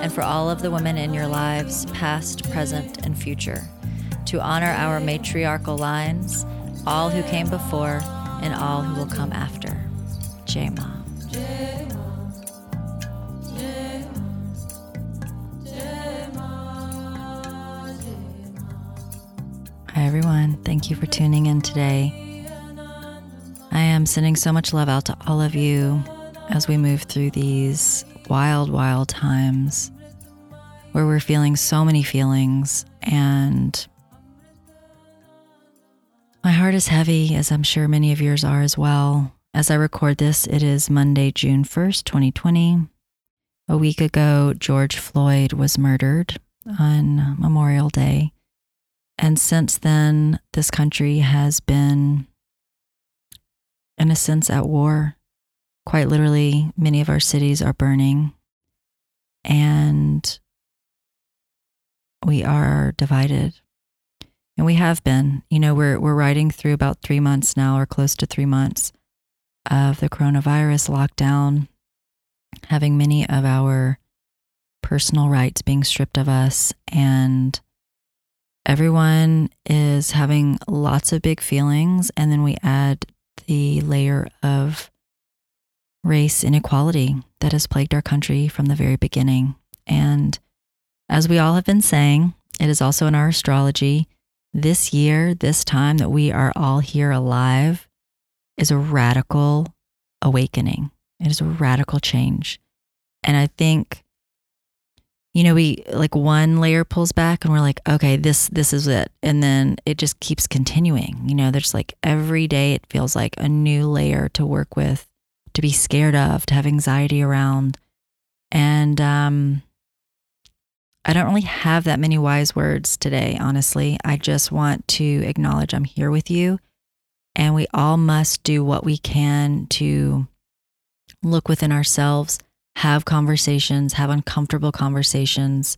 and for all of the women in your lives, past, present, and future, to honor our matriarchal lines, all who came before and all who will come after. Jema. Hi, everyone. Thank you for tuning in today. I am sending so much love out to all of you as we move through these wild, wild times where we're feeling so many feelings. And my heart is heavy, as I'm sure many of yours are as well. As I record this, it is Monday, June 1st, 2020. A week ago, George Floyd was murdered on Memorial Day. And since then, this country has been, in a sense, at war. Quite literally, many of our cities are burning. And we are divided. And we have been. You know, we're we're riding through about three months now, or close to three months of the coronavirus lockdown, having many of our personal rights being stripped of us and everyone is having lots of big feelings and then we add the layer of race inequality that has plagued our country from the very beginning and as we all have been saying, it is also in our astrology. This year, this time that we are all here alive, is a radical awakening. It is a radical change. And I think, you know, we like one layer pulls back and we're like, okay, this this is it. And then it just keeps continuing. You know, there's like every day it feels like a new layer to work with, to be scared of, to have anxiety around. And um I don't really have that many wise words today, honestly. I just want to acknowledge I'm here with you. And we all must do what we can to look within ourselves, have conversations, have uncomfortable conversations,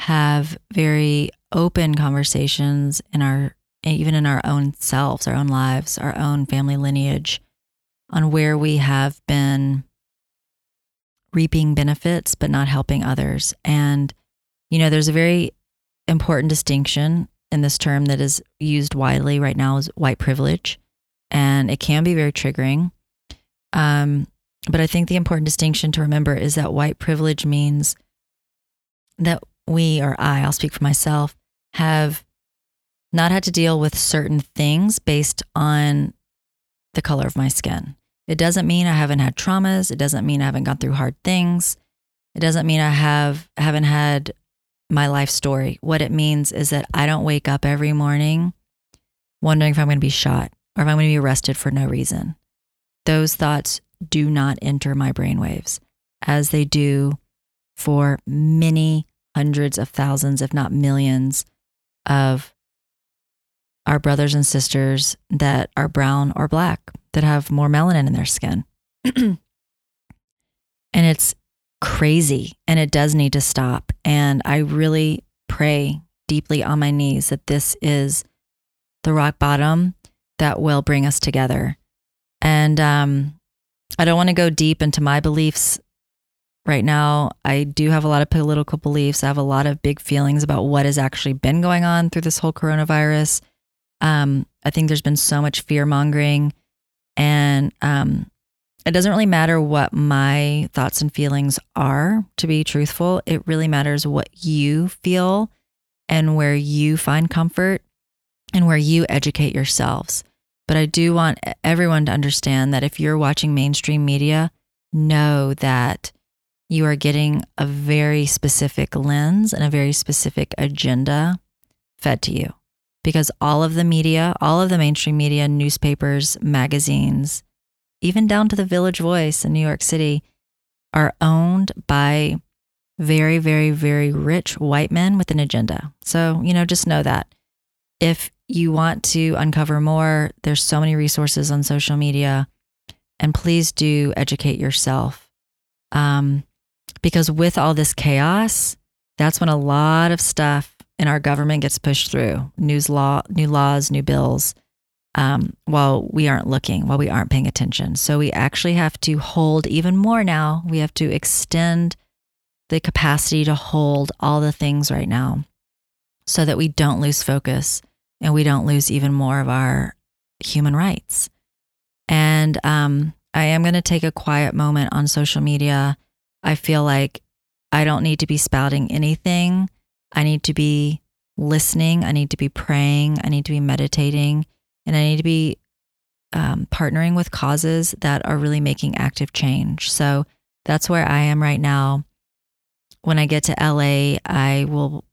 have very open conversations in our, even in our own selves, our own lives, our own family lineage, on where we have been reaping benefits but not helping others. And you know, there's a very important distinction in this term that is used widely right now is white privilege, and it can be very triggering. Um, but I think the important distinction to remember is that white privilege means that we, or I, I'll speak for myself, have not had to deal with certain things based on the color of my skin. It doesn't mean I haven't had traumas. It doesn't mean I haven't gone through hard things. It doesn't mean I have haven't had my life story. What it means is that I don't wake up every morning wondering if I'm going to be shot or if I'm going to be arrested for no reason. Those thoughts do not enter my brainwaves as they do for many hundreds of thousands, if not millions, of our brothers and sisters that are brown or black, that have more melanin in their skin. and it's crazy and it does need to stop. And I really pray deeply on my knees that this is the rock bottom that will bring us together. And um, I don't want to go deep into my beliefs right now. I do have a lot of political beliefs. I have a lot of big feelings about what has actually been going on through this whole coronavirus. Um, I think there's been so much fear mongering. And um, it doesn't really matter what my thoughts and feelings are, to be truthful. It really matters what you feel and where you find comfort and where you educate yourselves. But I do want everyone to understand that if you're watching mainstream media, know that you are getting a very specific lens and a very specific agenda fed to you. Because all of the media, all of the mainstream media, newspapers, magazines, even down to the Village Voice in New York City, are owned by very, very, very rich white men with an agenda. So, you know, just know that. If you want to uncover more, there's so many resources on social media. And please do educate yourself. Um, because with all this chaos, that's when a lot of stuff in our government gets pushed through news law, new laws, new bills, um, while we aren't looking, while we aren't paying attention. So we actually have to hold even more now. We have to extend the capacity to hold all the things right now so that we don't lose focus and we don't lose even more of our human rights. And um, I am going to take a quiet moment on social media. I feel like I don't need to be spouting anything. I need to be listening. I need to be praying. I need to be meditating. And I need to be um, partnering with causes that are really making active change. So that's where I am right now when I get to LA, I will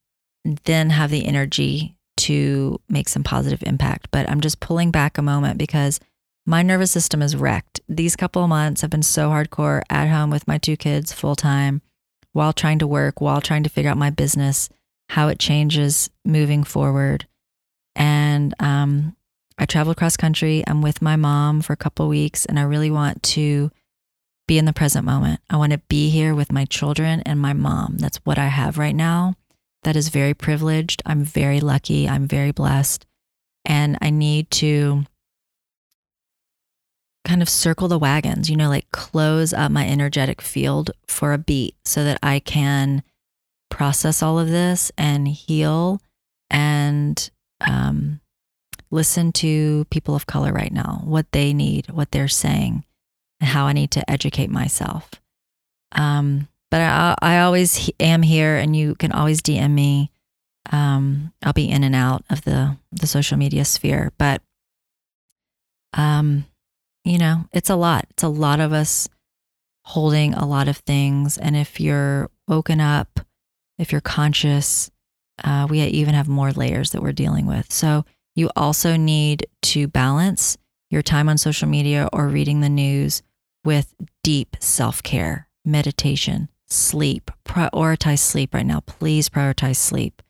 then have the energy to make some positive impact. But I'm just pulling back a moment because my nervous system is wrecked. These couple of months have been so hardcore at home with my two kids full time while trying to work, while trying to figure out my business, how it changes moving forward. And um, I traveled cross country. I'm with my mom for a couple weeks, and I really want to be in the present moment. I want to be here with my children and my mom. That's what I have right now. That is very privileged. I'm very lucky. I'm very blessed. And I need to kind of circle the wagons, you know, like close up my energetic field for a beat so that I can process all of this and heal and um, listen to people of color right now, what they need, what they're saying and how I need to educate myself. Um, but I, I always am here, and you can always DM me. Um, I'll be in and out of the the social media sphere, but um, you know, it's a lot. It's a lot of us holding a lot of things, and if you're woken up, if you're conscious, uh, we even have more layers that we're dealing with. So you also need to balance your time on social media or reading the news with deep self care, meditation, sleep. Prioritize sleep right now. Please prioritize sleep.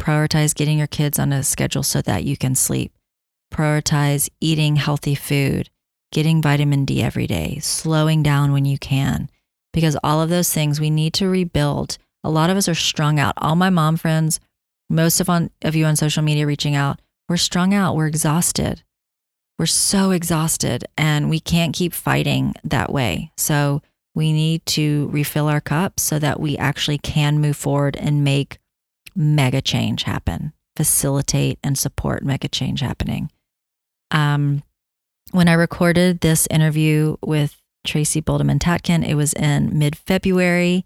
Prioritize getting your kids on a schedule so that you can sleep. Prioritize eating healthy food, getting vitamin D every day, slowing down when you can, because all of those things we need to rebuild. A lot of us are strung out. All my mom friends, most of, on, of you on social media reaching out, we're strung out. We're exhausted we're so exhausted and we can't keep fighting that way. So we need to refill our cups so that we actually can move forward and make mega change happen, facilitate and support mega change happening. Um, when I recorded this interview with Tracy Boldeman Tatkin, it was in mid February,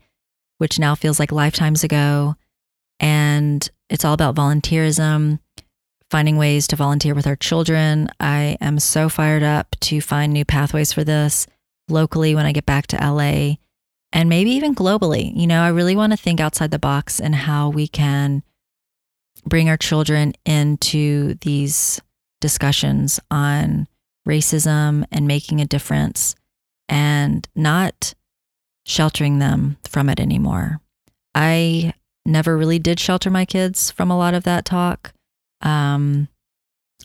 which now feels like lifetimes ago. And it's all about volunteerism finding ways to volunteer with our children. I am so fired up to find new pathways for this locally when I get back to LA and maybe even globally. You know, I really want to think outside the box and how we can bring our children into these discussions on racism and making a difference and not sheltering them from it anymore. I never really did shelter my kids from a lot of that talk. Um,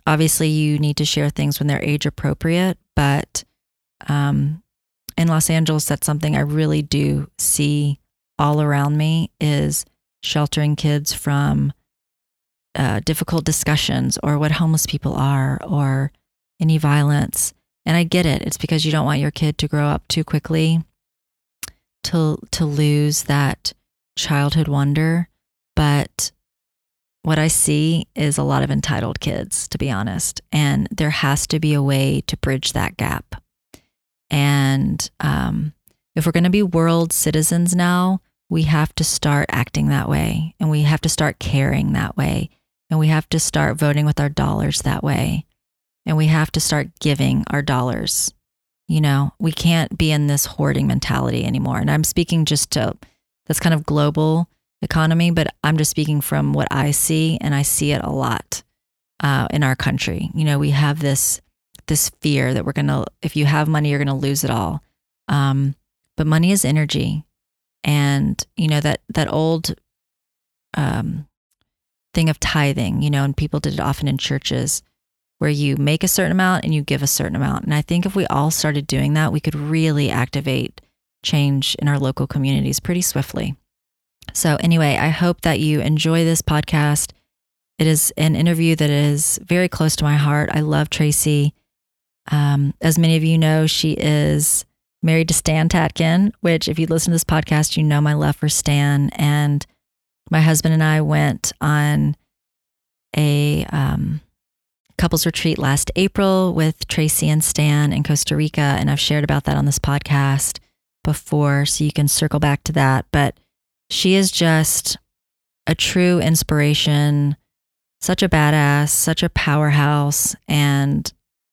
obviously, you need to share things when they're age appropriate, but um, in Los Angeles, that's something I really do see all around me is sheltering kids from uh, difficult discussions or what homeless people are or any violence. And I get it. It's because you don't want your kid to grow up too quickly to to lose that childhood wonder. But what I see is a lot of entitled kids, to be honest. And there has to be a way to bridge that gap. And um, if we're going to be world citizens now, we have to start acting that way. And we have to start caring that way. And we have to start voting with our dollars that way. And we have to start giving our dollars. You know, we can't be in this hoarding mentality anymore. And I'm speaking just to, that's kind of global economy, but I'm just speaking from what I see, and I see it a lot uh, in our country. You know, we have this this fear that we're gonna, if you have money, you're gonna lose it all. Um, but money is energy, And, you know, that, that old um, thing of tithing, you know, and people did it often in churches where you make a certain amount and you give a certain amount. And I think if we all started doing that, we could really activate change in our local communities pretty swiftly. So, anyway, I hope that you enjoy this podcast. It is an interview that is very close to my heart. I love Tracy. Um, as many of you know, she is married to Stan Tatkin, which, if you listen to this podcast, you know my love for Stan. And my husband and I went on a um, couples retreat last April with Tracy and Stan in Costa Rica. And I've shared about that on this podcast before, so you can circle back to that. But she is just a true inspiration, such a badass, such a powerhouse, and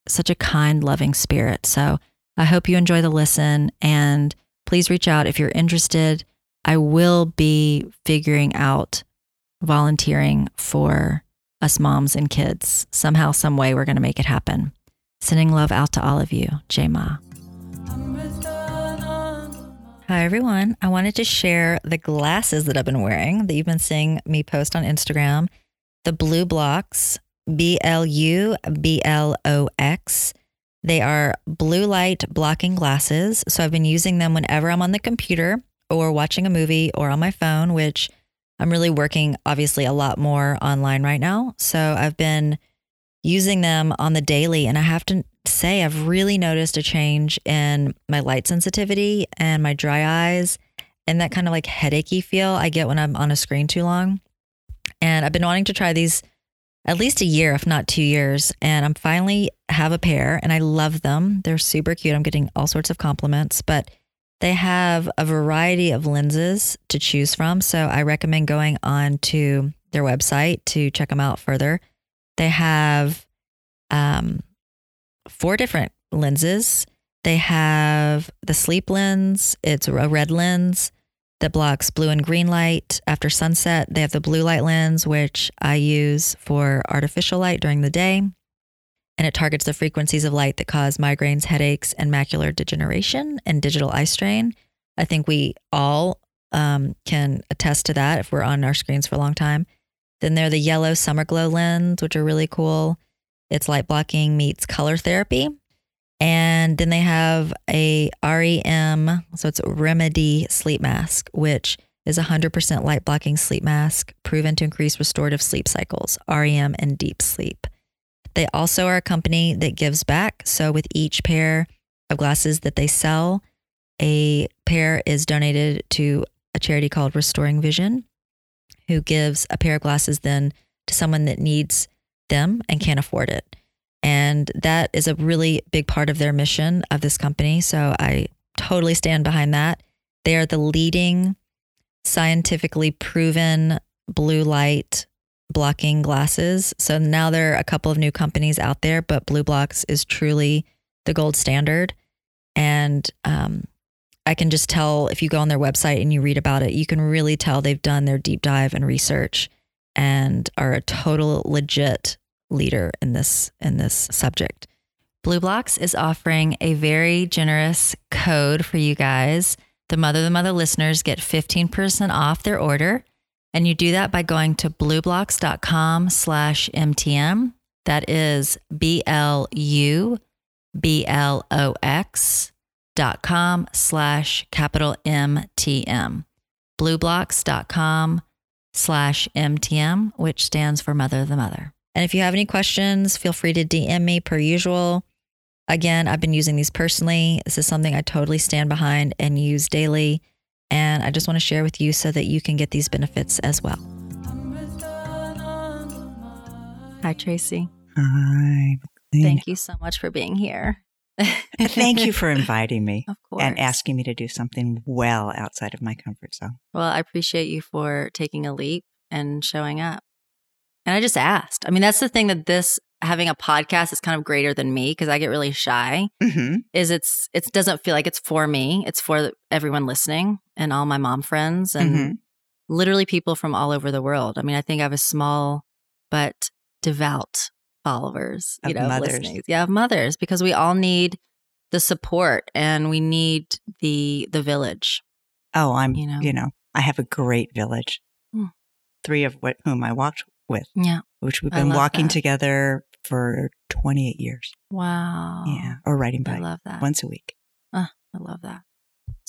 such a kind, loving spirit. So I hope you enjoy the listen and please reach out if you're interested. I will be figuring out volunteering for us moms and kids. Somehow, some way, we're going to make it happen. Sending love out to all of you. J Ma. Hi, everyone. I wanted to share the glasses that I've been wearing that you've been seeing me post on Instagram. The BLUblox, B L U B L O X. They are blue light blocking glasses. So I've been using them whenever I'm on the computer or watching a movie or on my phone, which I'm really working obviously a lot more online right now. So I've been using them on the daily. And I have to say, I've really noticed a change in my light sensitivity and my dry eyes and that kind of like headachy feel I get when I'm on a screen too long. And I've been wanting to try these at least a year, if not two years. And I'm finally have a pair and I love them. They're super cute. I'm getting all sorts of compliments, but they have a variety of lenses to choose from. So I recommend going on to their website to check them out further. They have um, four different lenses. They have the sleep lens, it's a red lens that blocks blue and green light after sunset. They have the blue light lens, which I use for artificial light during the day and it targets the frequencies of light that cause migraines, headaches, and macular degeneration and digital eye strain. I think we all um, can attest to that if we're on our screens for a long time. Then there are the yellow summer glow lens, which are really cool. It's light blocking meets color therapy. And then they have a REM, so it's Remedy sleep mask, which is 100% light blocking sleep mask proven to increase restorative sleep cycles, REM, and deep sleep. They also are a company that gives back. So with each pair of glasses that they sell, a pair is donated to a charity called Restoring Vision, who gives a pair of glasses then to someone that needs them and can't afford it. And that is a really big part of their mission of this company. So I totally stand behind that. They are the leading scientifically proven blue light blocking glasses. So now there are a couple of new companies out there, but BLUblox is truly the gold standard. And um, I can just tell if you go on their website and you read about it, you can really tell they've done their deep dive and research and are a total legit leader in this in this subject. BLUblox is offering a very generous code for you guys. The Mother the Mother listeners get 15% off their order and you do that by going to blublox.com slash MTM. That is B L U B L O X dot com slash capital MTM. Blublox.com slash MTM, which stands for Mother of the Mother. And if you have any questions, feel free to DM me per usual. Again, I've been using these personally. This is something I totally stand behind and use daily. And I just want to share with you so that you can get these benefits as well. Hi, Tracy. Hi. Thank you so much for being here. Thank you for inviting me of course. and asking me to do something well outside of my comfort zone. Well, I appreciate you for taking a leap and showing up. And I just asked. I mean, that's the thing that this having a podcast is kind of greater than me because I get really shy. Mm-hmm. Is it's it doesn't feel like it's for me. It's for everyone listening and all my mom friends and Mhm. literally people from all over the world. I mean, I think I have a small but devout followers, you Of know, mothers. listening. Yeah, of mothers because we all need the support and we need the the village. Oh, I'm, You know, you know? I have a great village. Hmm. Three of what, whom I walked with, Yeah. which we've been walking that. together for 28 years. Wow. Yeah. Or riding bike. I love that. once a week. I love that.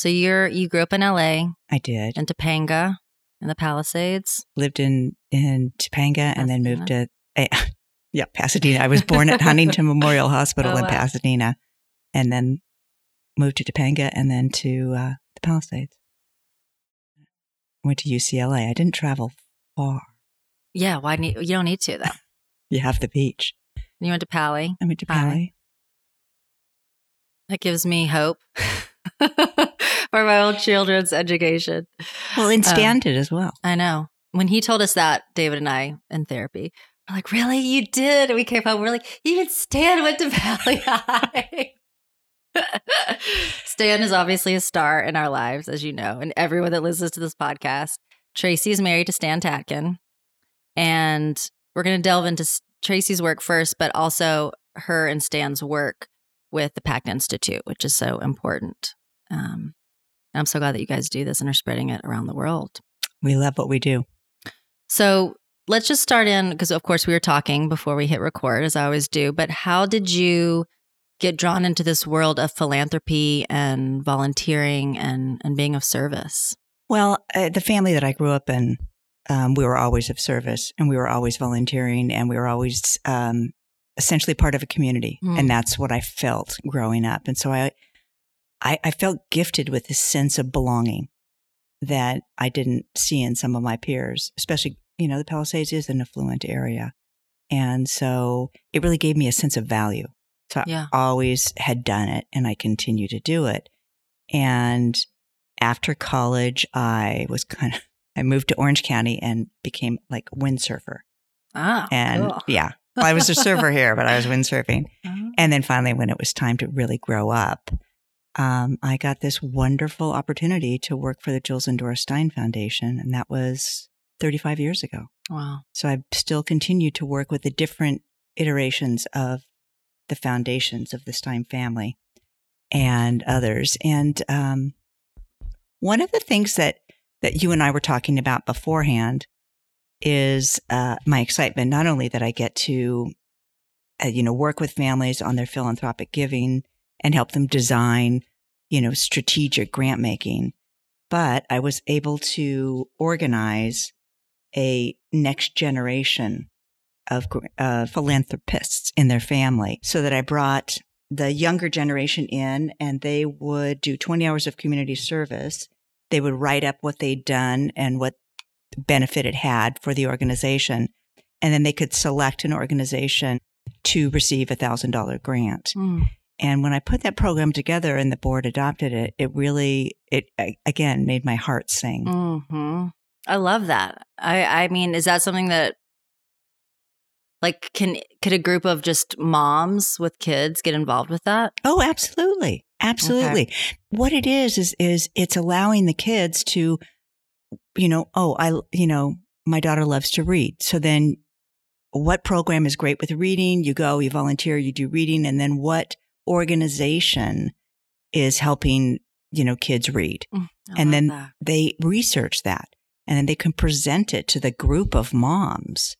So you're you grew up in LA I did. in Topanga in the Palisades. Lived in, in Topanga and then moved to, eh, yeah, Pasadena. I was born at Huntington Memorial Hospital Oh, in wow. Pasadena and then moved to Topanga and then to uh, the Palisades. Went to UCLA. I didn't travel far. Yeah, why need you don't need to though. You have the beach. You went to Pali. I went to. Pali. That gives me hope for my old children's education. Well, and Uh, Stan did as well. I know. When he told us that, David and I in therapy, we're like, really? You did? And we came home. We're like, even Stan went to Pali High. Stan is obviously a star in our lives, as you know, and everyone that listens to this podcast. Tracy is married to Stan Tatkin. And we're going to delve into Tracy's work first, but also her and Stan's work with the Pact Institute, which is so important. Um, I'm so glad that you guys do this and are spreading it around the world. We love what we do. So let's just start in because, of course, we were talking before we hit record, as I always do. But how did you get drawn into this world of philanthropy and volunteering and, and being of service? Well, uh, the family that I grew up in, um, we were always of service and we were always volunteering and we were always um, essentially part of a community. Mm. And that's what I felt growing up. And so I, I, I felt gifted with this sense of belonging that I didn't see in some of my peers, especially, you know, the Palisades is an affluent area. And so it really gave me a sense of value. So Yeah. I always had done it and I continue to do it. And after college, I was kind of, I moved to Orange County and became like windsurfer. Ah, And cool. yeah, well, I was a surfer here, but I was windsurfing. Oh. And then finally, when it was time to really grow up, um, I got this wonderful opportunity to work for the Jules and Doris Stein Foundation. And that was 35 years ago. Wow. So I've still continued to work with the different iterations of the foundations of the Stein family and others. And um, one of the things that that you and I were talking about beforehand is uh, my excitement. Not only that I get to, uh, you know, work with families on their philanthropic giving and help them design, you know, strategic grant making, but I was able to organize a next generation of uh, philanthropists in their family so that I brought the younger generation in and they would do 20 hours of community service. They would write up what they'd done and what benefit it had for the organization. And then they could select an organization to receive a thousand dollar grant. Mm. And when I put that program together and the board adopted it, it really, it again made my heart sing. hmm I love that. I I mean, is that something that like can could a group of just moms with kids get involved with that? Oh, absolutely. Absolutely. What it is, is, is it's allowing the kids to, you know, oh, I, you know, my daughter loves to read. So then what program is great with reading? You go, you volunteer, you do reading. And then what organization is helping, you know, kids read? Mm, I And then that. they research that and then they can present it to the group of moms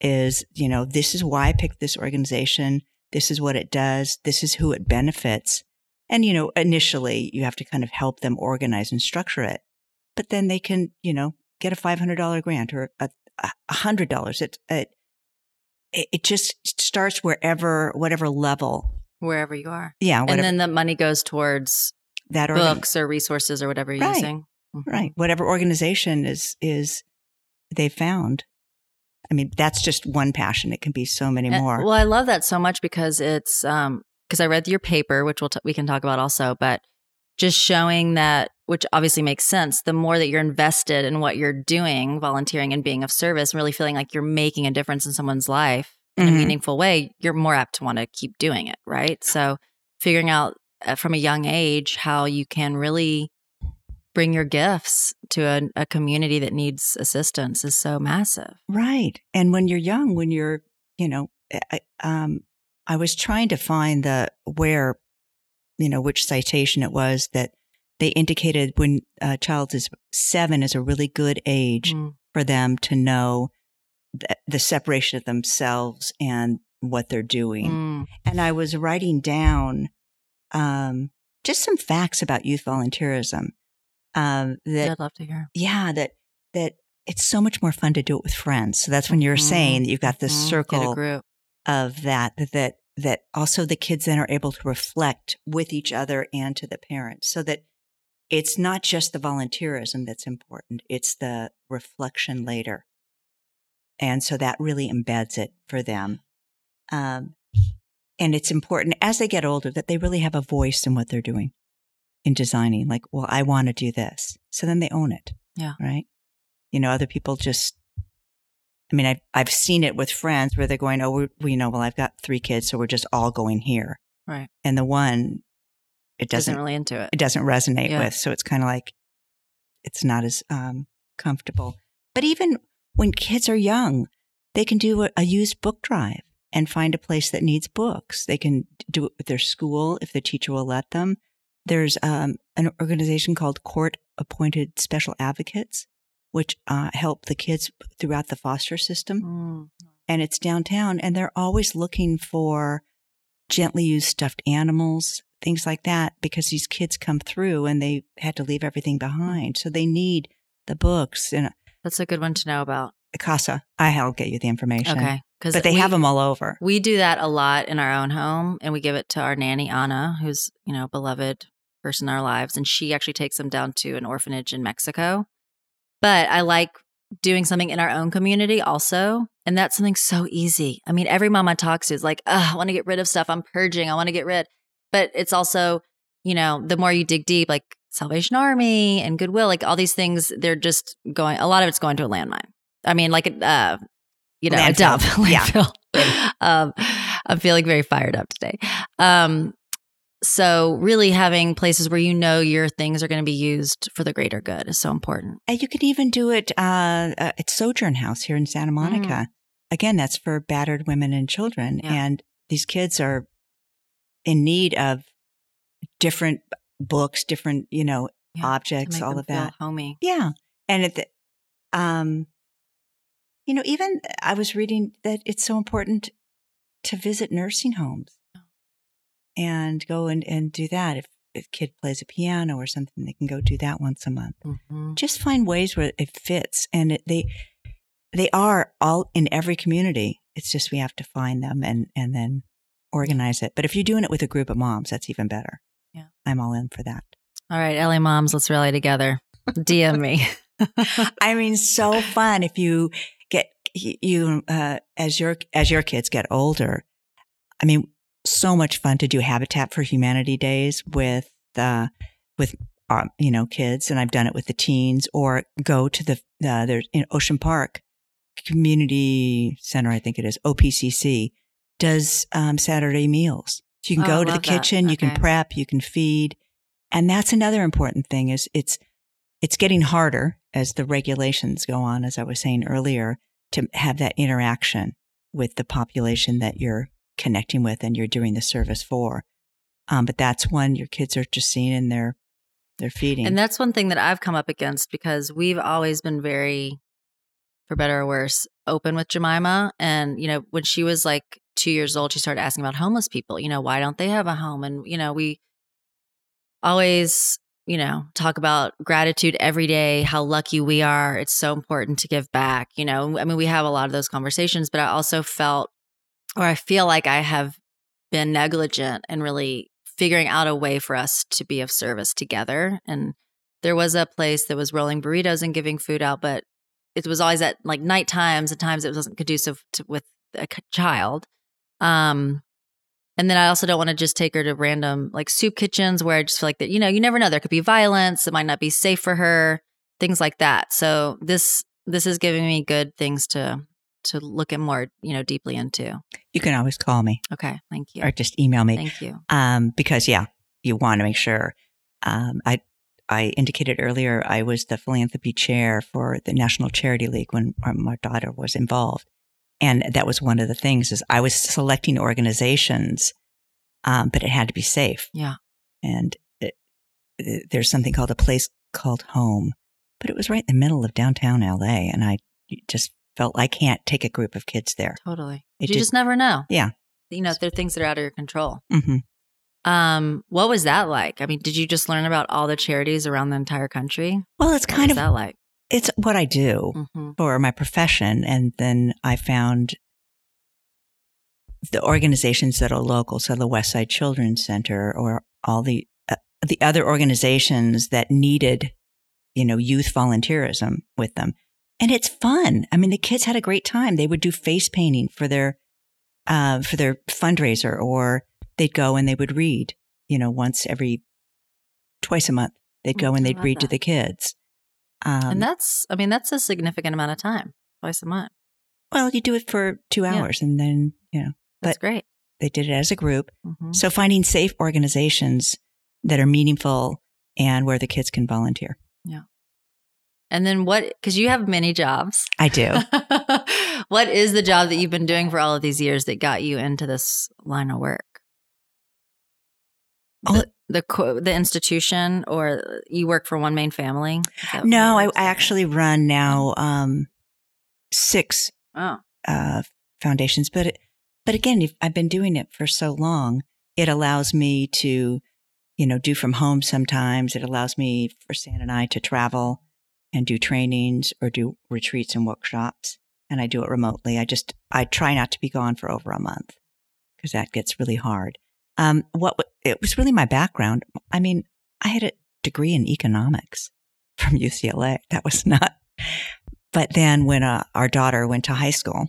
is, you know, this is why I picked this organization. This is what it does. This is who it benefits. And, you know, initially you have to kind of help them organize and structure it, but then they can, you know, get a $500 grant or a, a $100. It, it, it just starts wherever, whatever level. Wherever you are, Yeah. Whatever and then the money goes towards that organ- books or resources or whatever you're Right. using. Mhm. right whatever organization is is they found i mean that's just one passion it can be so many And- more well, I love that so much because it's um because I read your paper, which we'll t- we can talk about also, but just showing that, which obviously makes sense. The more that you're invested in what you're doing, volunteering and being of service, and really feeling like you're making a difference in someone's life in a Mhm. meaningful way, you're more apt to want to keep doing it, right? So, figuring out uh, from a young age how you can really bring your gifts to a, a community that needs assistance is so massive. right and when you're young when you're you know I, um i was trying to find the where you know which citation it was that they indicated when a child is seven is a really good age Mm. for them to know the, the separation of themselves and what they're doing. Mm. And I was writing down um, just some facts about youth volunteerism. Um, that I'd love to hear. yeah, that that it's so much more fun to do it with friends. So that's when you're Mhm. saying that you've got this Mhm. Circle group. of that that that also the kids then are able to reflect with each other and to the parents so that it's not just the volunteerism that's important it's the reflection later and so that really embeds it for them um, and it's important as they get older that they really have a voice in what they're doing in designing like well i want to do this so then they own it Yeah. right you know other people just I mean, I've, I've seen it with friends where they're going, oh, we, we know, well, I've got three kids, so we're just all going here. Right. And the one, it Doesn't doesn't, really into it. it doesn't resonate Yeah. with. So it's kind of like, it's not as um, comfortable. But even when kids are young, they can do a, a used book drive and find a place that needs books. They can do it with their school if the teacher will let them. There's um, an organization called Court Appointed Special Advocates, which uh, help the kids throughout the foster system Mm. and it's downtown and they're always looking for gently used stuffed animals things like that because these kids come through and they had to leave everything behind so they need the books and That's a good one to know about. casa i'll get you the information Okay. Because but they have them all over We do that a lot in our own home, and we give it to our nanny Anna, who's you know beloved person in our lives, and she actually takes them down to an orphanage in Mexico. But I like doing something in our own community also, and that's something so easy. I mean, every mom I talk to is like, "Ugh, I want to get rid of stuff. I'm purging. I want to get rid." But it's also, you know, the more you dig deep, like Salvation Army and Goodwill, like all these things, they're just going. A lot of it's going to a landmine. I mean, like uh, you know, a Landfill. dump, Yeah. um, I'm feeling very fired up today. Um, so really having places where you know your things are going to be used for the greater good is so important. and you can even do it uh, uh, at sojourn house here in santa monica again that's for battered women and children Yeah. and these kids are in need of different books different you know Yeah, objects all of that homey. Yeah. And it, um, you know, even I was reading that it's so important to visit nursing homes and go and, and do that. If, if a kid plays a piano or something, they can go do that once a month. Mhm. Just find ways where it fits. And it, they, they are all in every community. It's just we have to find them and, and then organize it. But if you're doing it with a group of moms, that's even better. I'm all in for that. All right, LA moms, let's rally together. DM me. I mean, so fun if you get you uh, as your as your kids get older. I mean, so much fun to do Habitat for Humanity days with uh, with um, you know kids, and I've done it with the teens, or go to the uh, there's in Ocean Park Community Center, I think it is OPCC, does um, Saturday meals. So you can Oh, go to the kitchen, you can prep, you can feed, and that's another important thing. Is it's it's getting harder as the regulations go on, as I was saying earlier, to have that interaction with the population that you're connecting with and you're doing the service for. Um, but that's one your kids are just they're they're feeding. And that's one thing that I've come up against because we've always been very, for better or worse, open with Jemima. And, you know, when she was like two years old, she started asking about homeless people. You know, why don't they have a home? And, you know, we always, you know, talk about gratitude every day, how lucky we are. It's so important to give back. You know, I mean, we have a lot of those conversations, but I also felt, or I feel like I have been negligent and really figuring out a way for us to be of service together. And there was a place that was rolling burritos and giving food out, but it was always at like night times and times it wasn't conducive to, with a child. Um, and then I also don't want to just take her to random like soup kitchens where I just feel like that, you know, you never know. There could be violence. It might not be safe for her, things like that. So this, this is giving me good things to, to look at more, you know, deeply into. you can always call me Okay. Thank you. or just email me. Thank you. um, because yeah, you want to make sure. Um, I I indicated earlier I was the philanthropy chair for the National Charity League when my daughter was involved, and that was one of the things is I was selecting organizations, um, but it had to be safe. Yeah. and it, there's something called a place called home, but it was right in the middle of downtown LA. And I just felt I can't take a group of kids there. Totally. It you did- just never know. Yeah. You know, there are things that are out of your control. hmm Um, what was that like? I mean, did you just learn about all the charities around the entire country? Well, it's kind was of, that like? It's what I do. hmm for my profession. And then I found the organizations that are local. So the West Side Children's Center or all the, uh, the other organizations that needed, you know, youth volunteerism with them. And it's fun. I mean, the kids had a great time. They would do face painting for their, uh, for their fundraiser or they'd go and they would read, you know, once every, twice a month. They'd go and they'd read to the kids. Um, and that's, I mean, that's a significant amount of time, twice a month. Well, you do it for two Yeah. hours and then, you know, That's great. they did it as a group. hmm So finding safe organizations that are meaningful and where the kids can volunteer. Yeah. And then what, because you have many jobs. I do. what is the job that you've been doing for all of these years that got you into this line of work? Oh. The, the, the institution or you work for one main family? No, I. I actually run now um, six Oh, uh, foundations, but it, but again, if I've been doing it for so long. It allows me to, you know, do from home sometimes. It allows me for Stan and I to travel and do trainings or do retreats and workshops. And I do it remotely. I just, I try not to be gone for over a month because that gets really hard. Um, what, it was really my background. I mean, I had a degree in economics from UCLA. That was not, but then when uh, our daughter went to high school,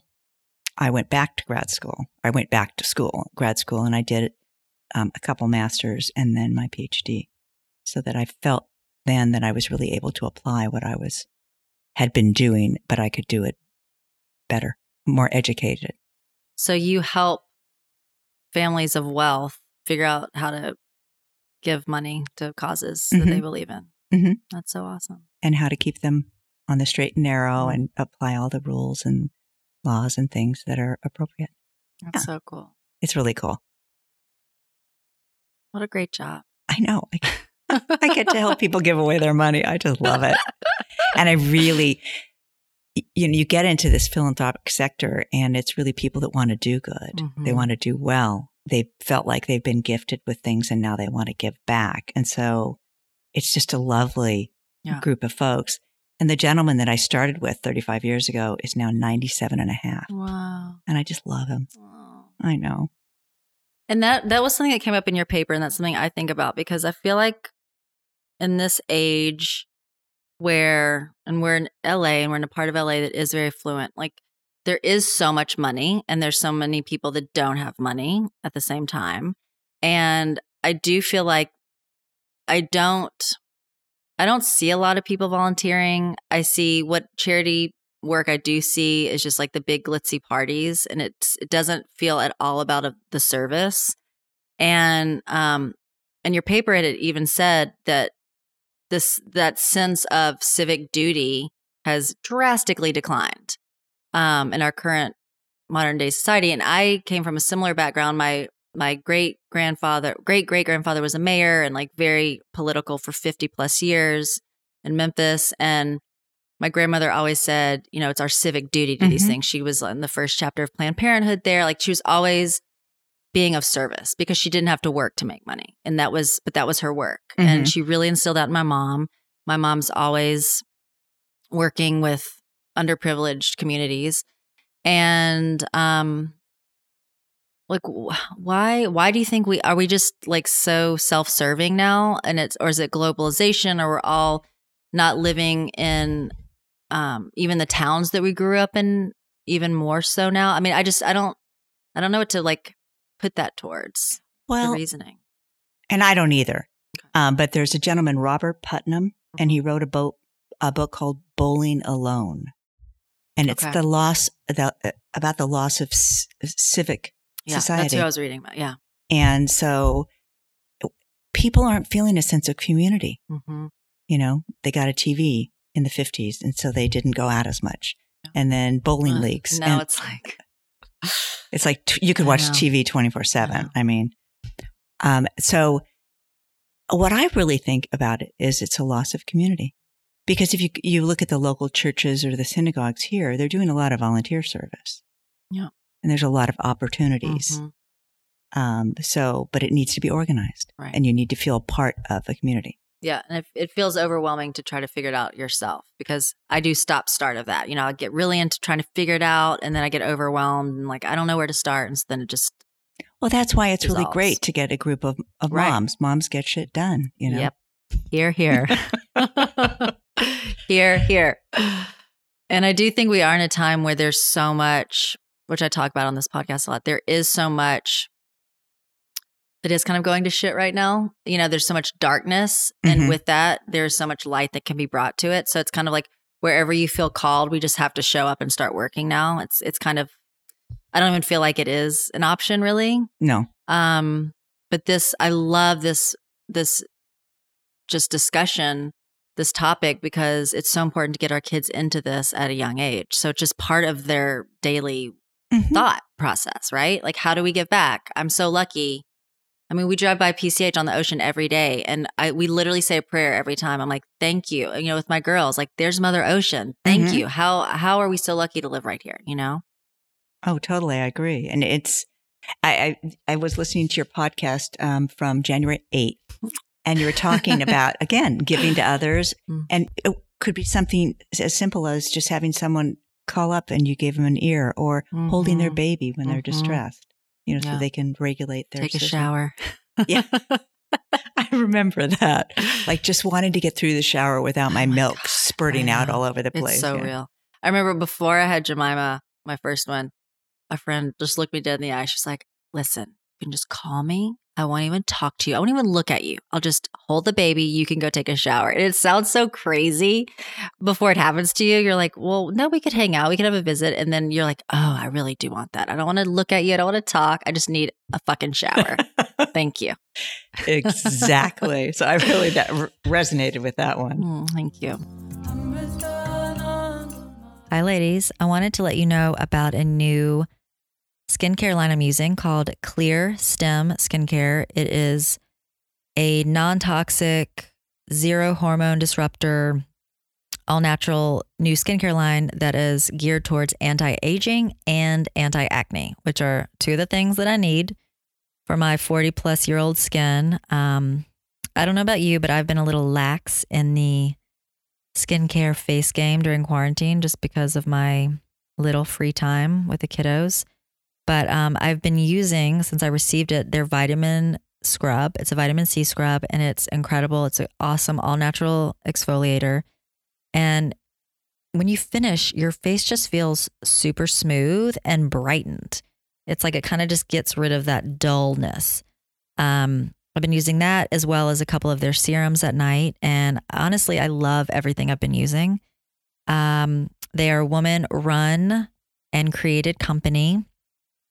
I went back to grad school. I went back to school, grad school, and I did um, a couple masters and then my PhD so that I felt then that I was really able to apply what I was, had been doing, but I could do it better, more educated. so you help families of wealth figure out how to give money to causes that they Mhm. believe in. Mhm. That's so awesome. and how to keep them on the straight and narrow Mm. and apply all the rules and laws and things that are appropriate. That's so cool. It's really cool. What a great job. I know. I, I get to help people give away their money. I just love it. and I really, you know, you get into this philanthropic sector and it's really people that want to do good. They Mhm. want to do well. They felt like they've been gifted with things and now they want to give back. And so it's just a lovely Yeah. group of folks. And the gentleman that I started with 35 years ago is now 97 and a half. Wow. And I just love him. Wow. I know. And that that was something that came up in your paper, and that's something I think about because I feel like in this age where and we're in LA and we're in a part of LA that is very fluent, like there is so much money and there's so many people that don't have money at the same time. And I do feel like I don't I don't see a lot of people volunteering. I see what charity work I do see is just like the big glitzy parties and it's it doesn't feel at all about a, the service. And um and your paper had even said that this that sense of civic duty has drastically declined um in our current modern day society and I came from a similar background my my great grandfather great great grandfather was a mayor and like very political for 50 plus years in Memphis and my grandmother always said, you know, it's our civic duty to do these things. She was in the first chapter of Planned Parenthood there. Like she was always being of service because she didn't have to work to make money. And that was, but that was her work. And she really instilled that in my mom. My mom's always working with underprivileged communities. And, um, like wh- why why do you think we are we just like so self-serving now and it's or is it globalization or we're all not living in um even the towns that we grew up in even more so now i mean i just i don't i don't know what to like put that towards the Well, reasoning and I don't either. Okay. Um, but there's a gentleman, Robert Putnam, and he wrote a book, a book called Bowling Alone. And it's Okay. the loss, the, uh, about the loss of c- civic yeah that's what i was reading about yeah And so people aren't feeling a sense of community. mm-hmm. You know, they got a TV in the 50s, and so they didn't go out as much. And then bowling leagues. now and it's like it's like t- you could watch. TV twenty four seven. I mean, um, so what I really think about it is it's a loss of community. Because if you, you look at the local churches or the synagogues here, they're doing a lot of volunteer service. Yeah. And there's a lot of opportunities. Mhm. Um, so, but it needs to be organized Right. and you need to feel part of a community. Yeah, and it, it feels overwhelming to try to figure it out yourself because I do stop start of that. You know, I get really into trying to figure it out, and then I get overwhelmed and like I don't know where to start, and so then it just Well, that's why it's really great to get a group of, of Right. moms. Moms get shit done, you know? Yep. Here, here. here, here. And I do think we are in a time where there's so much, which I talk about on this podcast a lot. There is so much that is kind of going to shit right now. You know, there's so much darkness. And Mhm. with that, there's so much light that can be brought to it. So it's kind of like wherever you feel called, we just have to show up and start working now. It's it's kind of I don't even feel like it is an option really. No. Um, but this, I love this, this just discussion, this topic, because it's so important to get our kids into this at a young age. So it's just part of their daily Mhm. thought process, right? Like, how do we give back? I'm so lucky. I mean, we drive by PCH on the ocean every day, and I we literally say a prayer every time. I'm like, "Thank you," you know, with my girls, like, "There's Mother Ocean, thank Mhm. you." How how are we so lucky to live right here? You know? Oh, totally. I agree. And it's, I, I, I was listening to your podcast um, from January 8th, and you were talking about, again, giving to others. Mm. And it could be something as simple as just having someone call up and you gave them an ear or holding their Mhm. baby when they're Mhm. distressed, you know, Yeah. so they can regulate their Take a shower. Yeah. I remember that. Like just wanting to get through the shower without my Oh my milk God, spurting out all over the place. It's so Yeah. real. I remember before I had Jemima, my first one, a friend just looked me dead in the eye. She's like, listen, you can just call me. I won't even talk to you. I won't even look at you. I'll just hold the baby. You can go take a shower. And it sounds so crazy before it happens to you. You're like, well, no, we could hang out. We could have a visit. And then you're like, oh, I really do want that. I don't want to look at you. I don't want to talk. I just need a fucking shower. Thank you. exactly. So I really that resonated with that one. Mm, thank you. Hi, ladies. I wanted to let you know about a new skincare line I'm using called Clear Stem Skincare. It is a non toxic, zero hormone disruptor, all natural new skincare line that is geared towards anti aging and anti acne, which are two of the things that I need for my 40 plus year old skin. Um, I don't know about you, but I've been a little lax in the skincare face game during quarantine just because of my little free time with the kiddos. But um, I've been using, since I received it, their vitamin scrub. It's a vitamin C scrub and it's incredible. It's an awesome all natural exfoliator. And when you finish, your face just feels super smooth and brightened. It's like it kind of just gets rid of that dullness. Um, I've been using that as well as a couple of their serums at night. And honestly, I love everything I've been using. Um, they are a woman run and created company.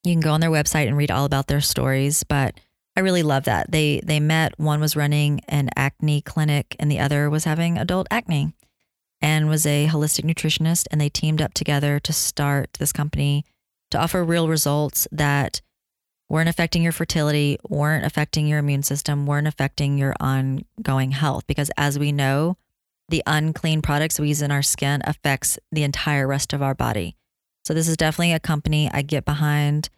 You can go on their website and read all about their stories, but I really love that. They they met, one was running an acne clinic and the other was having adult acne and was a holistic nutritionist and they teamed up together to start this company to offer real results that weren't affecting your fertility, weren't affecting your immune system, weren't affecting your ongoing health. Because as we know, the unclean products we use in our skin affects the entire rest of our body. So this is definitely a company I get behind.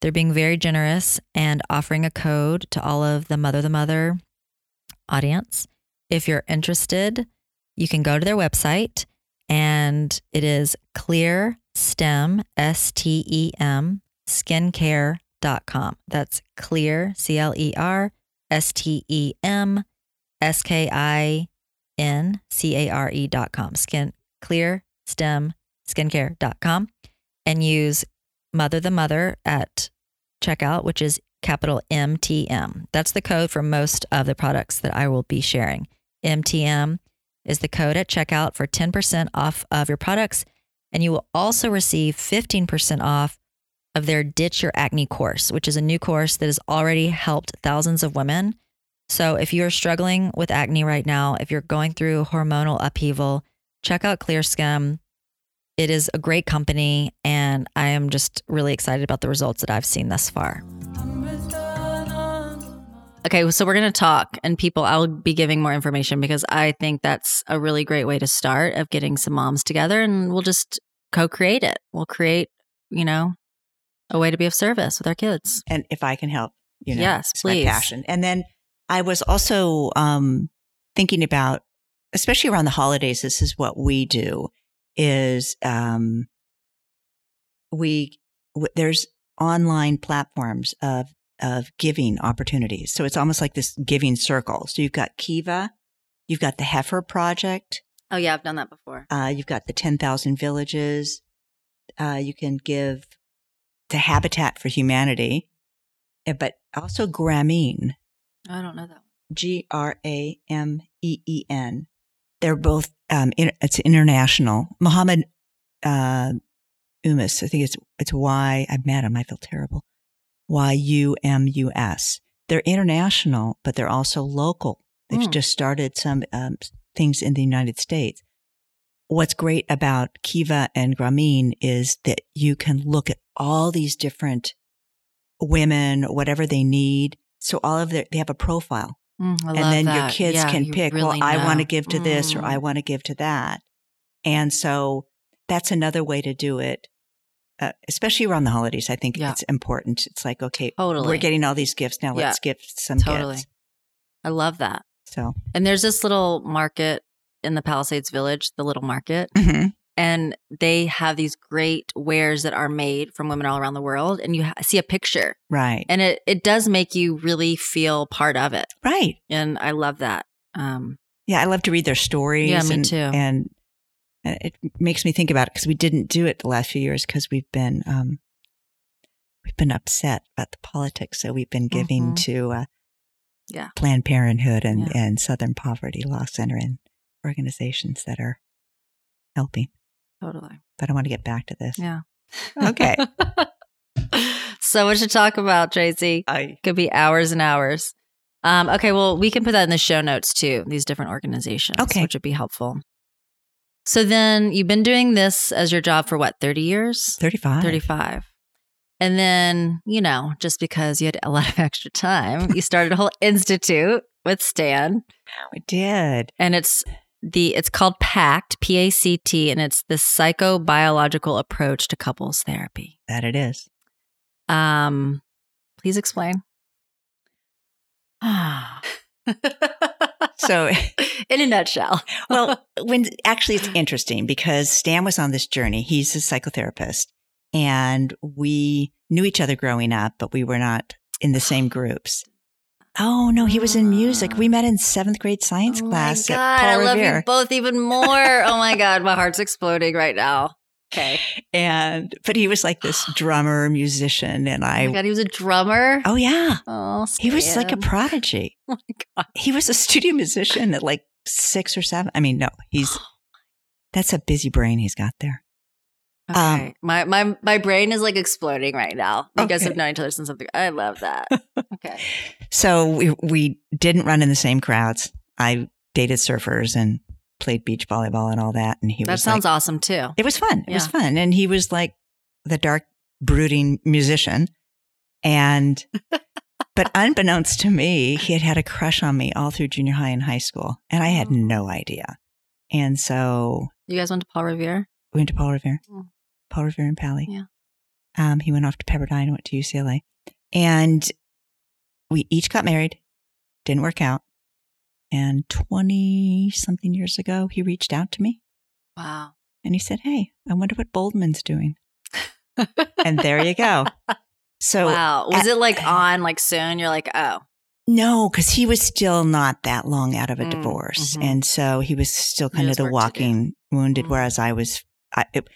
They're being very generous and offering a code to all of the Mother the Mother audience. If you're interested, you can go to their website and it is clear stem s t e m skincare.com. That's clear c l e r s t e m s k i n c a r e.com. Skin clear stem skincare.com and use mother the mother at checkout, which is capital MTM. That's the code for most of the products that I will be sharing. MTM is the code at checkout for 10% off of your products. And you will also receive 15% off of their Ditch Your Acne course, which is a new course that has already helped thousands of women. So if you're struggling with acne right now, if you're going through hormonal upheaval, check out Clear Stem. It is a great company, and I am just really excited about the results that I've seen thus far. okay, so we're going to talk, and people, I'll be giving more information because I think that's a really great way to start of getting some moms together, and we'll just co create it. We'll create, you know, a way to be of service with our kids. And if I can help, you know, Yes, please. my passion. And then I was also um, thinking about, especially around the holidays, this is what we do is um, we w- there's online platforms of of giving opportunities. So it's almost like this giving circle. So you've got Kiva, you've got the Heifer Project, Oh, yeah, I've done that before. uh, you've got the 10,000 villages. Uh, you can give to Habitat for Humanity, uh, but also Grameen, I don't know that. G R A M E E N. They're both, um, in, it's international. Muhammad, uh, Umus, I think it's, it's Y, I've met him, I feel terrible. Y U M U S. They're international, but they're also local. They've Mm. just started some um, things in the United States. What's great about Kiva and Grameen is that you can look at all these different women, whatever they need. So all of their, they have a profile Mm, and then your kids Yeah, can pick, really well, I want to give to this or Mm. I want to give to that. And so that's another way to do it, uh, especially around the holidays. I think Yeah. it's important. It's like, okay, Totally. we're getting all these gifts. Now Yeah. let's give some Totally. gifts. I love that. So, And there's this little market in the Palisades Village, the little market, mhm. And they have these great wares that are made from women all around the world. And you ha- see a picture, right, and it it does make you really feel part of it. right. And I love that. Um, Yeah, I love to read their stories. Yeah, me and, too. And it makes me think about it because we didn't do it the last few years because we've been um, we've been upset about the politics. So we've been giving Mhm. to uh, Yeah. Planned Parenthood and Yeah. and Southern Poverty Law Center and organizations that are helping. Totally. But I want to get back to this. Yeah. Okay. so much to talk about, Tracy. I Could be hours and hours. Um, okay, well, we can put that in the show notes too, these different organizations, Okay. which would be helpful. So then you've been doing this as your job for what, 30 years? thirty five. 35. And then, you know, just because you had a lot of extra time, you started a whole institute with Stan. We did. And it's the it's called PACT, P A C T, and it's the psychobiological approach to couples therapy. That it is. Um, please explain. Ah. So In a nutshell. well, when actually it's interesting because Stan was on this journey. He's a psychotherapist and we knew each other growing up, but we were not in the same groups. Oh no, he was in music. We met in seventh grade science Oh my class God, at Paul I love Revere. you both even more. oh my God, my heart's exploding right now. Okay. And but he was like this drummer, musician, and Oh I. my God, he was a drummer. oh yeah, Oh, he was like a prodigy. Oh my God. He was a studio musician at like six or seven. I mean, no, he's that's a busy brain he's got there. Okay. Um, my my my brain is like exploding right now. You guys Okay. have known each other since something. I love that. Okay. So we we didn't run in the same crowds. I dated surfers and played beach volleyball and all that. And he was That was sounds like, awesome too. it was fun. It was fun. And he was like the dark, brooding musician. And but unbeknownst to me, he had had a crush on me all through junior high and high school, and I had Oh. no idea. And so You guys went to Paul Revere? we went to Paul Revere, Mm. Paul Revere and Pali. Yeah. Um, he went off to Pepperdine and went to UCLA. And we each got married. Didn't work out. And 20 something years ago, he reached out to me Wow. and he said, Hey, I wonder what Boldemann's doing. And there you go. So, wow. Was at- it like on like soon? You're like, oh, no, because he was still not that long out of a Mm, divorce. mhm. And so he was still kind There's of the work to do. walking wounded, Mm. whereas I was, I, it,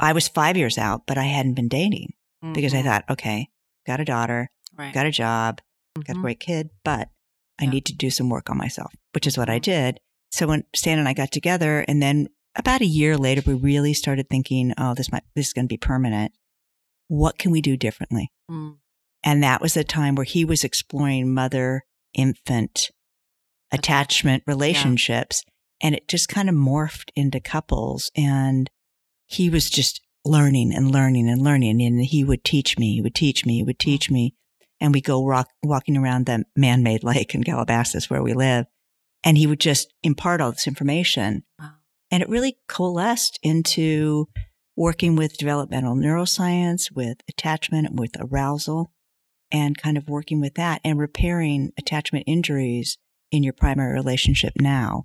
I was five years out, but I hadn't been dating. because I Mhm. thought, okay, got a daughter, right. got a job, got a Mhm. great kid, but I Yeah. need to do some work on myself, which is what I Mhm. did. So when Stan and I got together, and then about a year later, we really started thinking, oh, this might this is going to be permanent. What can we do differently? Mm. And that was the time where he was exploring mother infant attachment relationships, and it just kind of morphed into couples. And he was just learning and learning and learning. And he would teach me, he would teach me, he would teach me. and we go rock, walking around the man-made lake in Calabasas where we live. And he would just impart all this information. Wow. And it really coalesced into working with developmental neuroscience, with attachment, with arousal, and kind of working with that and repairing attachment injuries in your primary relationship now.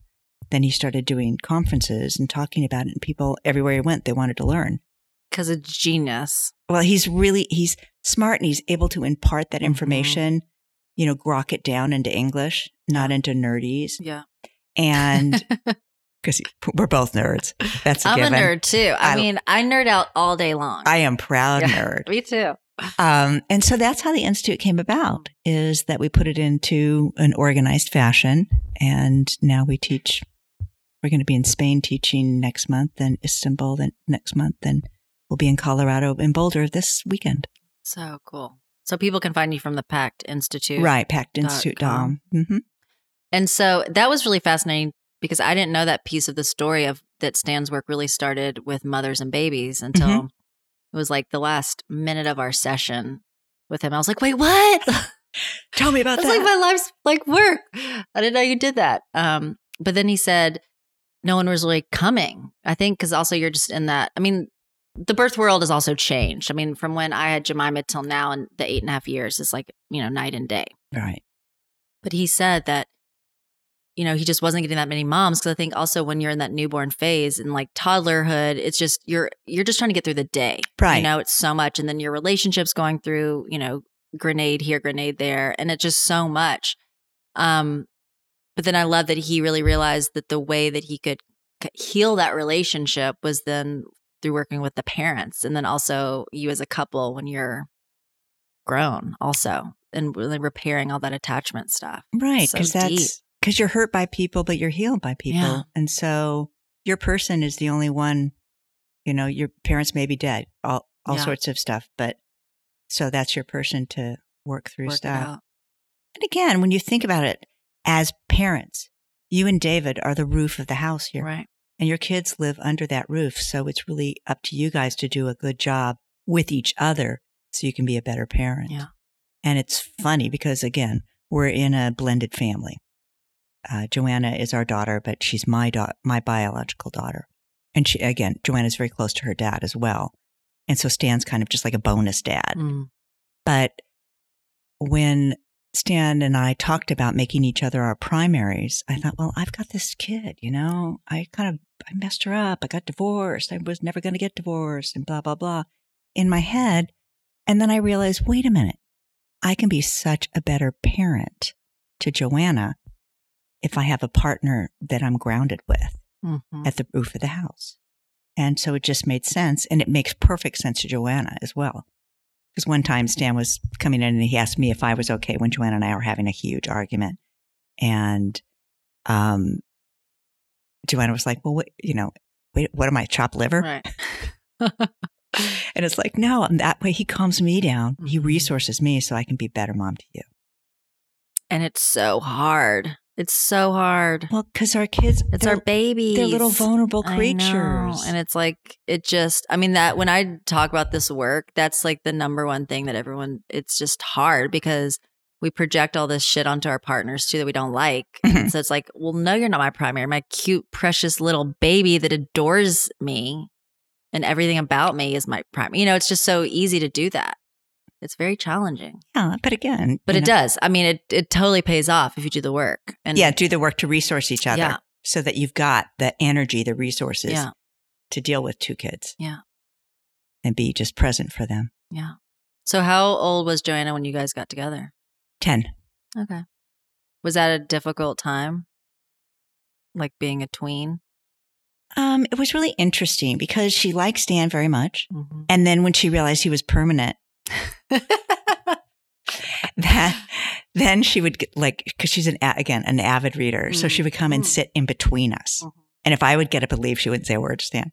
Then he started doing conferences and talking about it, and people everywhere he went, they wanted to learn. Because it's genius. Well, he's really he's smart and he's able to impart that Mhm. information, you know, grok it down into English, not into nerdese. Yeah. And because we're both nerds, that's a I'm given. a nerd too. I, I- mean, I nerd out all day long. I am proud Yeah. nerd. Me too. Um, and so that's how the institute came about is that we put it into an organized fashion. And now we teach, we're going to be in Spain teaching next month, then Istanbul then next month, then we'll be in Colorado in Boulder this weekend. So cool. So people can find you from the Pact Institute. Right. com. PactInstitute.com. Mm-hmm. And so that was really fascinating because I didn't know that piece of the story of that Stan's work really started with mothers and babies until Mhm. it was like the last minute of our session with him. I was like, wait, what? Tell me about that. like my life's like work. I didn't know you did that. Um, but then he said no one was really coming. I think because also you're just in that. I mean, the birth world has also changed. I mean, from when I had Jemima till now, and the eight and a half years is like you know night and day. right. But he said that you know he just wasn't getting that many moms because I think also when you're in that newborn phase and like toddlerhood, it's just you're you're just trying to get through the day. Right. You know, it's so much, and then your relationships going through you know grenade here, grenade there, and it's just so much. Um, but then I love that he really realized that the way that he could heal that relationship was then through working with the parents, and then also you as a couple when you're grown, also, and really repairing all that attachment stuff. Right. So deep. that's because you're hurt by people, but you're healed by people. Yeah. And so your person is the only one, you know, your parents may be dead, all, all Yeah. sorts of stuff, but so that's your person to work through Work stuff. And again, when you think about it as parents, you and David are the roof of the house here Right. and your kids live under that roof. So it's really up to you guys to do a good job with each other so you can be a better parent. Yeah. And it's funny because again, we're in a blended family. Uh, Joanna is our daughter, but she's my da- my biological daughter. And she, again, Joanna's very close to her dad as well. And so Stan's kind of just like a bonus dad. Mm. But when Stan and I talked about making each other our primaries, I thought, well, I've got this kid, you know, I kind of, I messed her up. I got divorced. I was never going to get divorced and blah, blah, blah in my head. And then I realized, wait a minute, I can be such a better parent to Joanna if I have a partner that I'm grounded with Mhm. at the roof of the house. And so it just made sense. And it makes perfect sense to Joanna as well. Because one time Stan was coming in and he asked me if I was okay when Joanna and I were having a huge argument. And um, Joanna was like, well, what, you know, wait, what am I, chopped liver? Right. And it's like, no, and that way he calms me down. He Mhm. resources me so I can be better mom to you. and it's so hard. It's so hard. Well, because our kids, It's our babies. they're little vulnerable creatures. And it's like, it just, I mean, that when I talk about this work, that's like the number one thing that everyone, it's just hard because we project all this shit onto our partners too that we don't like. Mhm. So it's like, well, no, you're not my primary. My cute, precious little baby that adores me and everything about me is my primary. You know, it's just so easy to do that. It's very challenging, yeah, but again, but it know, does. I mean, it, it totally pays off if you do the work. And yeah, do the work to resource each other Yeah. so that you've got the energy, the resources yeah, to deal with two kids. Yeah. And be just present for them. yeah. So how old was Joanna when you guys got together? 10. Okay. Was that a difficult time? Like being a tween? Um, it was really interesting because she liked Stan very much. Mm-hmm. And then when she realized he was permanent, that then she would get like because she's an again an avid reader, so she would come and Mhm. sit in between us. Mhm. And if I would get up and leave, she wouldn't say a word to Stan.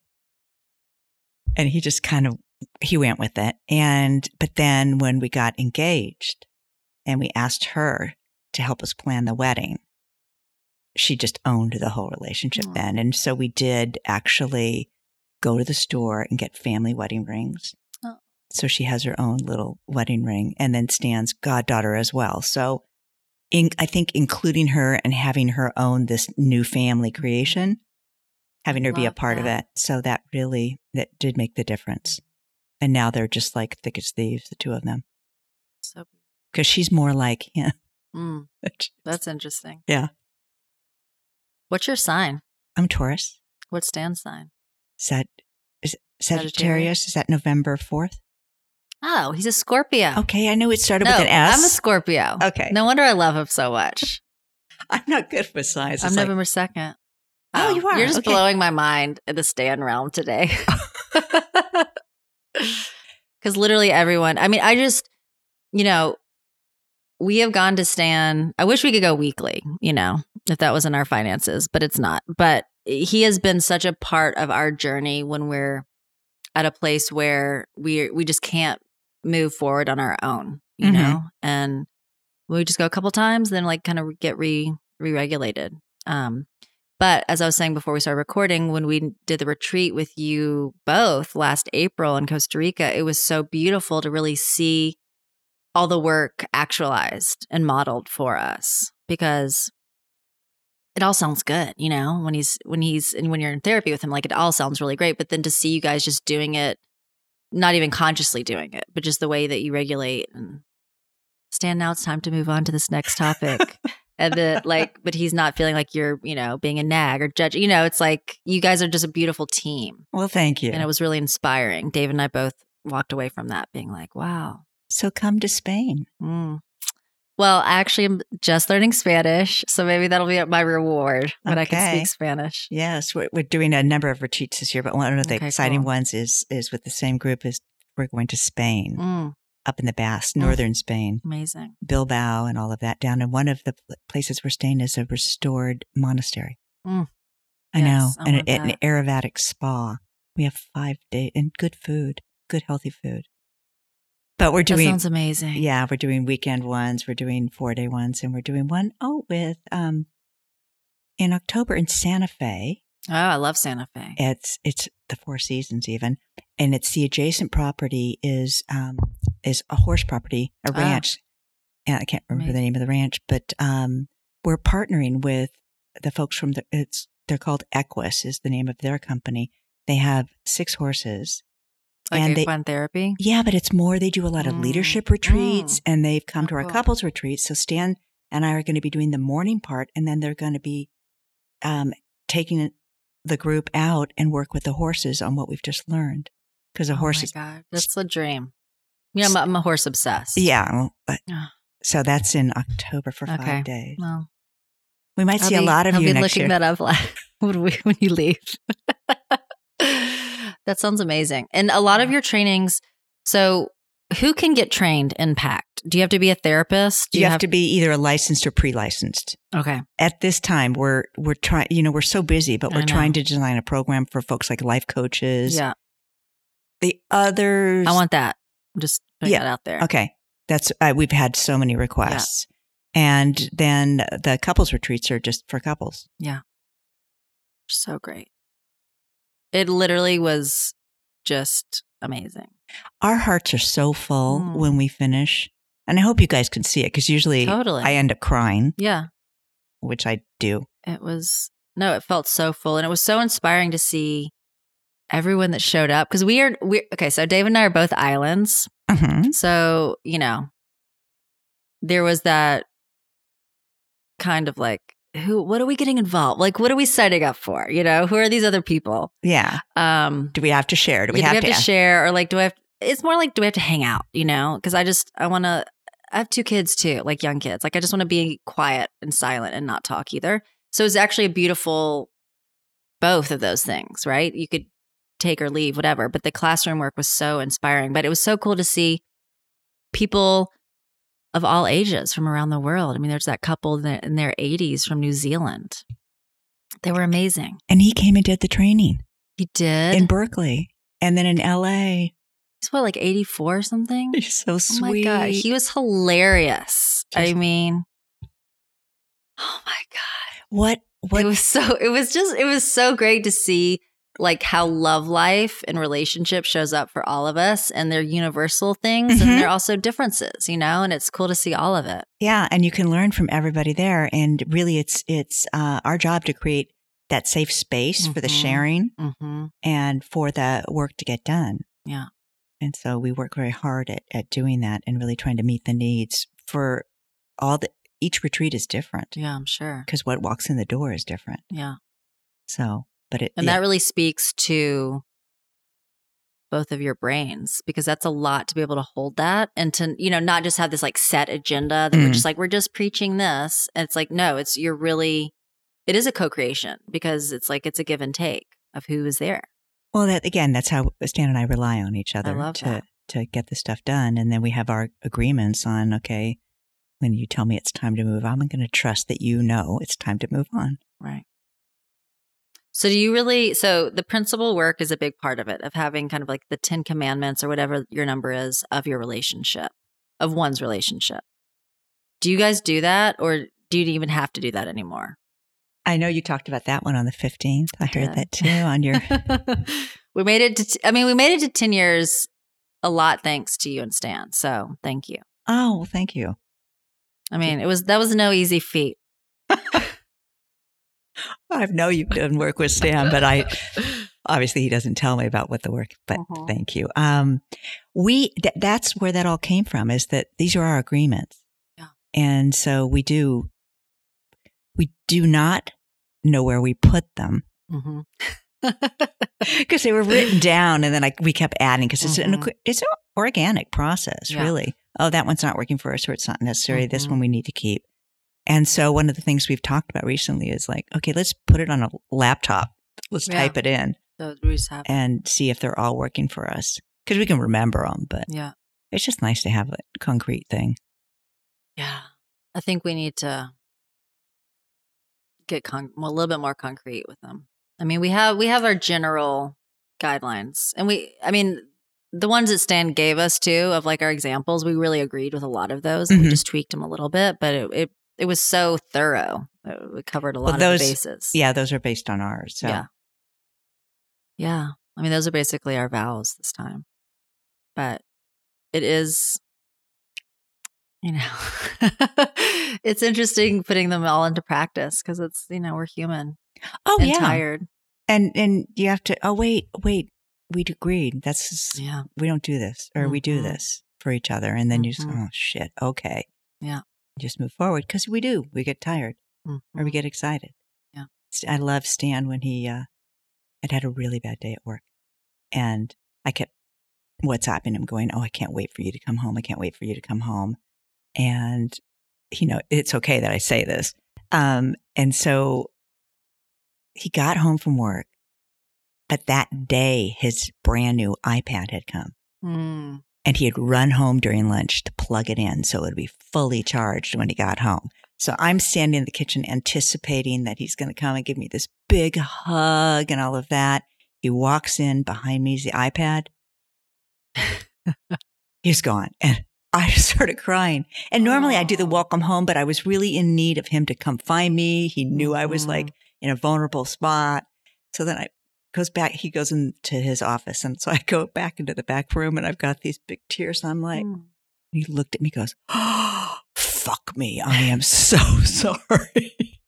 And he just kind of he went with it. And but then when we got engaged, and we asked her to help us plan the wedding, she just owned the whole relationship Aw. then. And so we did actually go to the store and get family wedding rings. So she has her own little wedding ring and then Stan's goddaughter as well. So in, I think including her and having her own this new family creation, having her be a part of it. So that really, that did make the difference. And now they're just like thick as thieves, the two of them. So Cause she's more like him. mm, that's interesting. Yeah. What's your sign? I'm Taurus. What's Stan's sign? That, is Sagittarius? Sagittarius? Is that November 4th? Oh, he's a Scorpio. Okay. I know it started no, with an S. I'm a Scorpio. Okay. No wonder I love him so much. I'm not good with signs. I'm It's like- November 2nd. Oh, you are? You're just Okay. blowing my mind in the Stan realm today. Because literally everyone, I mean, I just, you know, we have gone to Stan. I wish we could go weekly, you know, if that was in our finances, but it's not. But he has been such a part of our journey when we're at a place where we we just can't move forward on our own, you Mhm. know, and we just go a couple times, then like kind of get re re regulated. Um, but as I was saying before we started recording, when we did the retreat with you both last April in Costa Rica, it was so beautiful to really see all the work actualized and modeled for us because it all sounds good, you know, when he's when he's and when you're in therapy with him, like it all sounds really great. But then to see you guys just doing it, not even consciously doing it, but just the way that you regulate and stand now, it's time to move on to this next topic. and the like, but he's not feeling like you're, you know, being a nag or judge. You know, it's like you guys are just a beautiful team. well, thank you. And it was really inspiring. Dave and I both walked away from that being like, wow. so come to Spain. Mm. Well, actually, I actually am just learning Spanish, so maybe that'll be my reward when I can speak Spanish. Yes, we're, we're doing a number of retreats this year, but one of the Okay, exciting cool. ones is is with the same group is we're going to Spain, Mm, up in the Basque, Mm. northern Spain, amazing. Bilbao, and all of that. Down in one of the places we're staying is a restored monastery. Mm. I Yes, know, I and an, an. Ayurvedic spa. We have five days and good food, good healthy food. But we're That doing sounds amazing. Yeah, we're doing weekend ones, we're doing four day ones, and we're doing one oh with um in October in Santa Fe. Oh, I love Santa Fe. It's it's the Four Seasons even, and it's the adjacent property is um is a horse property, a Ah. ranch. And I can't remember the name of the ranch, but um we're partnering with the folks from the it's they're called Equus is the name of their company. They have six horses Like and they- equine therapy. yeah, but it's more. They do a lot of Mm. leadership retreats and they've come Oh, to our cool. couples retreats. So Stan and I are going to be doing the morning part and then they're going to be um, taking the group out and work with the horses on what we've just learned. Because the oh horses, my God. That's a dream. Yeah, I'm, I'm a horse obsessed. yeah. well, Ah. so that's in October for Okay. five days. Well, We might I'll see a lot of I'll you be next looking year. that up when, we, when you leave. that sounds amazing. And a lot of your trainings. So, who can get trained in PACT? Do you have to be a therapist? Do you, have, to be either a licensed or pre-licensed. Okay. At this time, we're we're trying. You know, we're so busy, but we're trying to design a program for folks like life coaches. Yeah. The others, I want that. I'm just putting Yeah. that out there. Okay. That's uh, we've had so many requests. And then the couples retreats are just for couples. Yeah. So great. It literally was just amazing. Our hearts are so full Mm. when we finish. And I hope you guys can see it because usually Totally. I end up crying, yeah. which I do. It was, no, it felt so full. And it was so inspiring to see everyone that showed up because we are, we okay. So Dave and I are both islands. Mhm. So, you know, there was that kind of like, who, what are we getting involved? Like, what are we signing up for? You know, who are these other people? Yeah. Um, Do we have to share? Do we yeah, have, do we have to? to, share or like, do I have, it's more like, do we have to hang out, you know? Cause I just, I want to, I have two kids too, like young kids. Like, I just want to be quiet and silent and not talk either. So it's actually a beautiful, both of those things, right? You could take or leave, whatever. But the classroom work was so inspiring. But it was so cool to see people of all ages from around the world. I mean, there's that couple in their, 80s from New Zealand. They were amazing. and he came and did the training He did. in Berkeley and then in LA. He's what, like 84 or something? He's so Oh sweet. my god, he was hilarious. I mean, oh my god, what? What? it was so. It was just. It was so great to see like how love life and relationship shows up for all of us and they're universal things Mhm. and they're also differences, you know, and it's cool to see all of it. Yeah, and you can learn from everybody there. And really, it's it's uh, our job to create that safe space for the Mhm. sharing Mm-hmm. and for the work to get done. Yeah. And so we work very hard at, at doing that and really trying to meet the needs for all the each retreat is different Yeah, I'm sure. because what walks in the door is different. Yeah. So, but it And yeah. that really speaks to both of your brains because that's a lot to be able to hold that and to, you know, not just have this like set agenda that we're Mm. just like, we're just preaching this. And it's like, no, it's, you're really, it is a co creation because it's like, it's a give and take of who is there. well, that again, that's how Stan and I rely on each other to that. to get the stuff done, and then we have our agreements on okay. When you tell me it's time to move, I'm going to trust that you know it's time to move on. Right. So do you really so the principal work is a big part of it of having kind of like the 10 commandments or whatever your number is of your relationship, of one's relationship. Do you guys do that or do you even have to do that anymore? I know you talked about that one on the 15th. I heard did. that too on your. we made it to t- I mean we made it to 10 years a lot thanks to you and Stan. So, thank you. oh, well, thank you. I mean, it was that was no easy feat. I know you've done work with Stan, but I obviously he doesn't tell me about what the work. But Mhm. thank you. Um, we th- that's where that all came from. Is that these are our agreements, Yeah. and so we do we do not know where we put them Mhm. because they were written down, and then I, we kept adding because it's an Mhm. it's an organic process, Yeah. really. Oh, that one's not working for us, or it's not necessary. This Mhm. one we need to keep. And so one of the things we've talked about recently is like, okay, let's put it on a laptop. Let's Yeah. type it in so we just have and see if they're all working for us because we can remember them. But Yeah. it's just nice to have a concrete thing. Yeah. I think we need to get con- a little bit more concrete with them. I mean, we have we have our general guidelines. And we I mean, the ones that Stan gave us too of like our examples, we really agreed with a lot of those. and We mm-hmm. just tweaked them a little bit, but it it, it was so thorough. It, it covered a lot Well, of those- the bases. Yeah, those are based on ours. So Yeah. Yeah. I mean, those are basically our vows this time. But it is, you know, it's interesting putting them all into practice because it's, you know, we're human oh and yeah, tired. and and you have to. Oh wait, wait, we agreed. That's just, Yeah. we don't do this, or we do this for each other, and then you just oh shit, okay, Yeah. Just move forward because we do. We get tired or we Mhm. get excited. Yeah. I love Stan when he uh, had had a really bad day at work, and I kept WhatsApping him, going, "Oh, I can't wait for you to come home. I can't wait for you to come home." And you know, it's okay that I say this. Um, and so he got home from work, but that day his brand new iPad had come. Mm. And he had run home during lunch to plug it in so it would be fully charged when he got home. So I'm standing in the kitchen anticipating that he's going to come and give me this big hug and all of that. He walks in behind me is the iPad. He's gone. And I started crying. And normally I do the welcome home, but I was really in need of him to come find me. He knew I was like mm-hmm. in a vulnerable spot. So then I goes back, he goes into his office. And so I go back into the back room and I've got these big tears. And I'm like, Mm. he looked at me, goes, oh, fuck me. I am so sorry.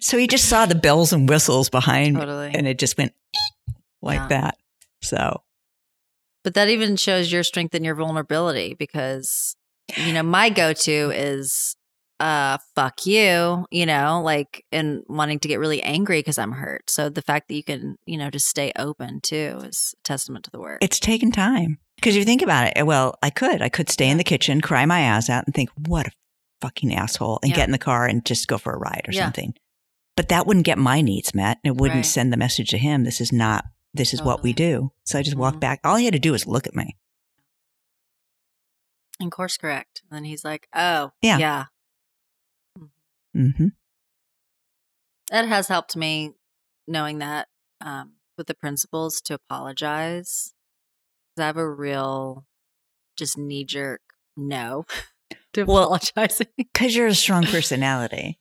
so he just saw the bells and whistles behind me and it just went like Yeah. that. So But that even shows your strength and your vulnerability because, you know, my go to is, uh, fuck you, you know, like, and wanting to get really angry because I'm hurt. So the fact that you can, you know, just stay open too is a testament to the work. it's taken time. Because you think about it, well, I could. I could stay in the kitchen, cry my ass out, and think, what a fucking asshole, and Yeah. get in the car and just go for a ride or Yeah. something. But that wouldn't get my needs met. and It wouldn't Right. send the message to him, this is not, this is what we do. So I just walked Mhm. back. All he had to do was look at me. and course correct. And then he's like, oh, Yeah. yeah. Hmm It has helped me knowing that um, with the principles to apologize. I have a real just knee jerk no to apologizing. Because you're a strong personality.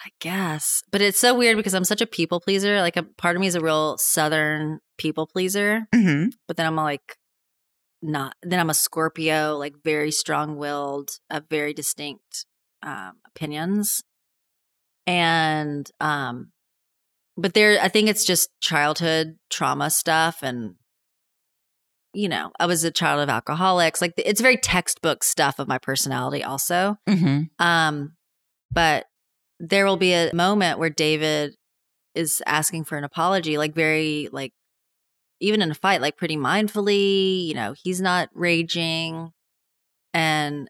I guess. But it's so weird because I'm such a people pleaser. Like a part of me is a real southern people pleaser, hmm but then I'm like not. Then I'm a Scorpio, like very strong willed, have very distinct um, opinions, and um, but there, I think it's just childhood trauma stuff, and you know, I was a child of alcoholics. Like it's very textbook stuff of my personality, also. hmm Um, but there will be a moment where David is asking for an apology, like very like even in a fight, like pretty mindfully, you know, he's not raging. And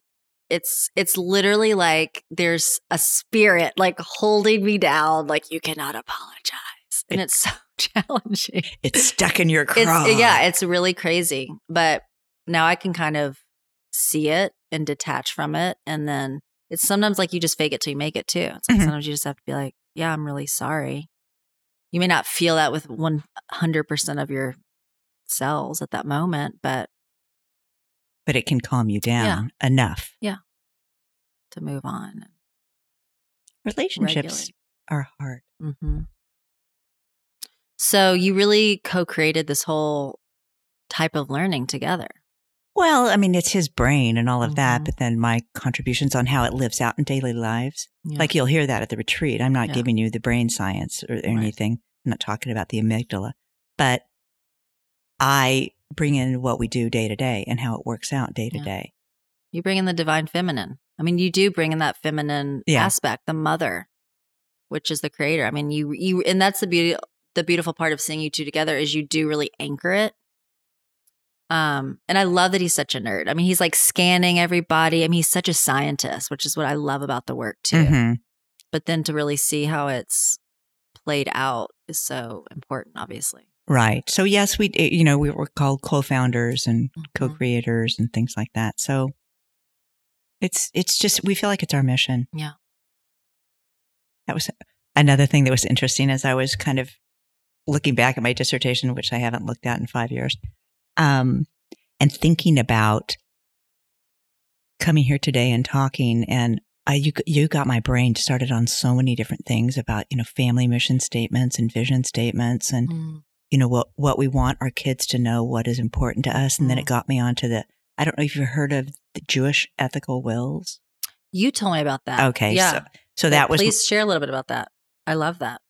it's it's literally like there's a spirit like holding me down, like you cannot apologize. And it's so challenging. It's stuck in your craw. It's yeah, it's really crazy. But now I can kind of see it and detach from it. And then it's sometimes like you just fake it till you make it too. It's like Mhm. sometimes you just have to be like, yeah, I'm really sorry. You may not feel that with 100% of your cells at that moment, but but it can calm you down enough. To move on. Relationships are hard. hmm So you really co created this whole type of learning together. Well, I mean, it's his brain and all of that, Mhm. but then my contributions on how it lives out in daily lives. Yeah. Like you'll hear that at the retreat. I'm not Yeah. giving you the brain science or, Right. anything. I'm not talking about the amygdala, but I bring in what we do day to day and how it works out day to day. You bring in the divine feminine. I mean, you do bring in that feminine Yeah. aspect, the mother, which is the creator. I mean, you you and that's the beauty the beautiful part of seeing you two together is you do really anchor it. Um, and I love that he's such a nerd. I mean, he's like scanning everybody. I mean, he's such a scientist, which is what I love about the work too. Mhm. But then to really see how it's played out is so important, obviously. Right. So yes, we, you know, we were called co-founders and Mhm. co-creators and things like that. So it's, it's just, we feel like it's our mission. Yeah. That was another thing that was interesting as I was kind of looking back at my dissertation, which I haven't looked at in five years, um, and thinking about coming here today and talking. And I, you, you got my brain started on so many different things about, you know, family mission statements and vision statements and, Mm. you know, what, what we want our kids to know, what is important to us. And then Mm. it got me onto the, I don't know if you've heard of the Jewish ethical wills. You told me about that. Okay. Yeah. So, so that was, Please share a little bit about that. I love that.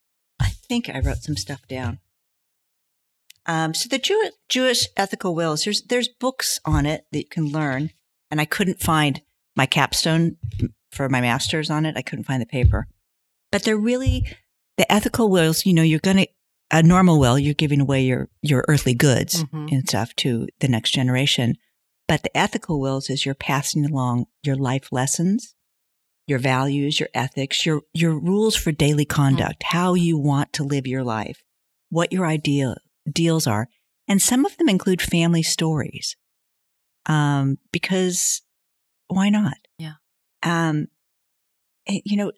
I think I wrote some stuff down. Um, so the Jew- Jewish ethical wills, there's, there's books on it that you can learn. And I couldn't find my capstone for my master's on it. I couldn't find the paper, but they're really the ethical wills. You know, you're going to, a normal will, you're giving away your, your earthly goods Mhm. and stuff to the next generation. But the ethical wills is you're passing along your life lessons, your values, your ethics, your, your rules for daily conduct, how you want to live your life, what your ideal deals are. And some of them include family stories. Um, because why not? Yeah. Um, it, you know,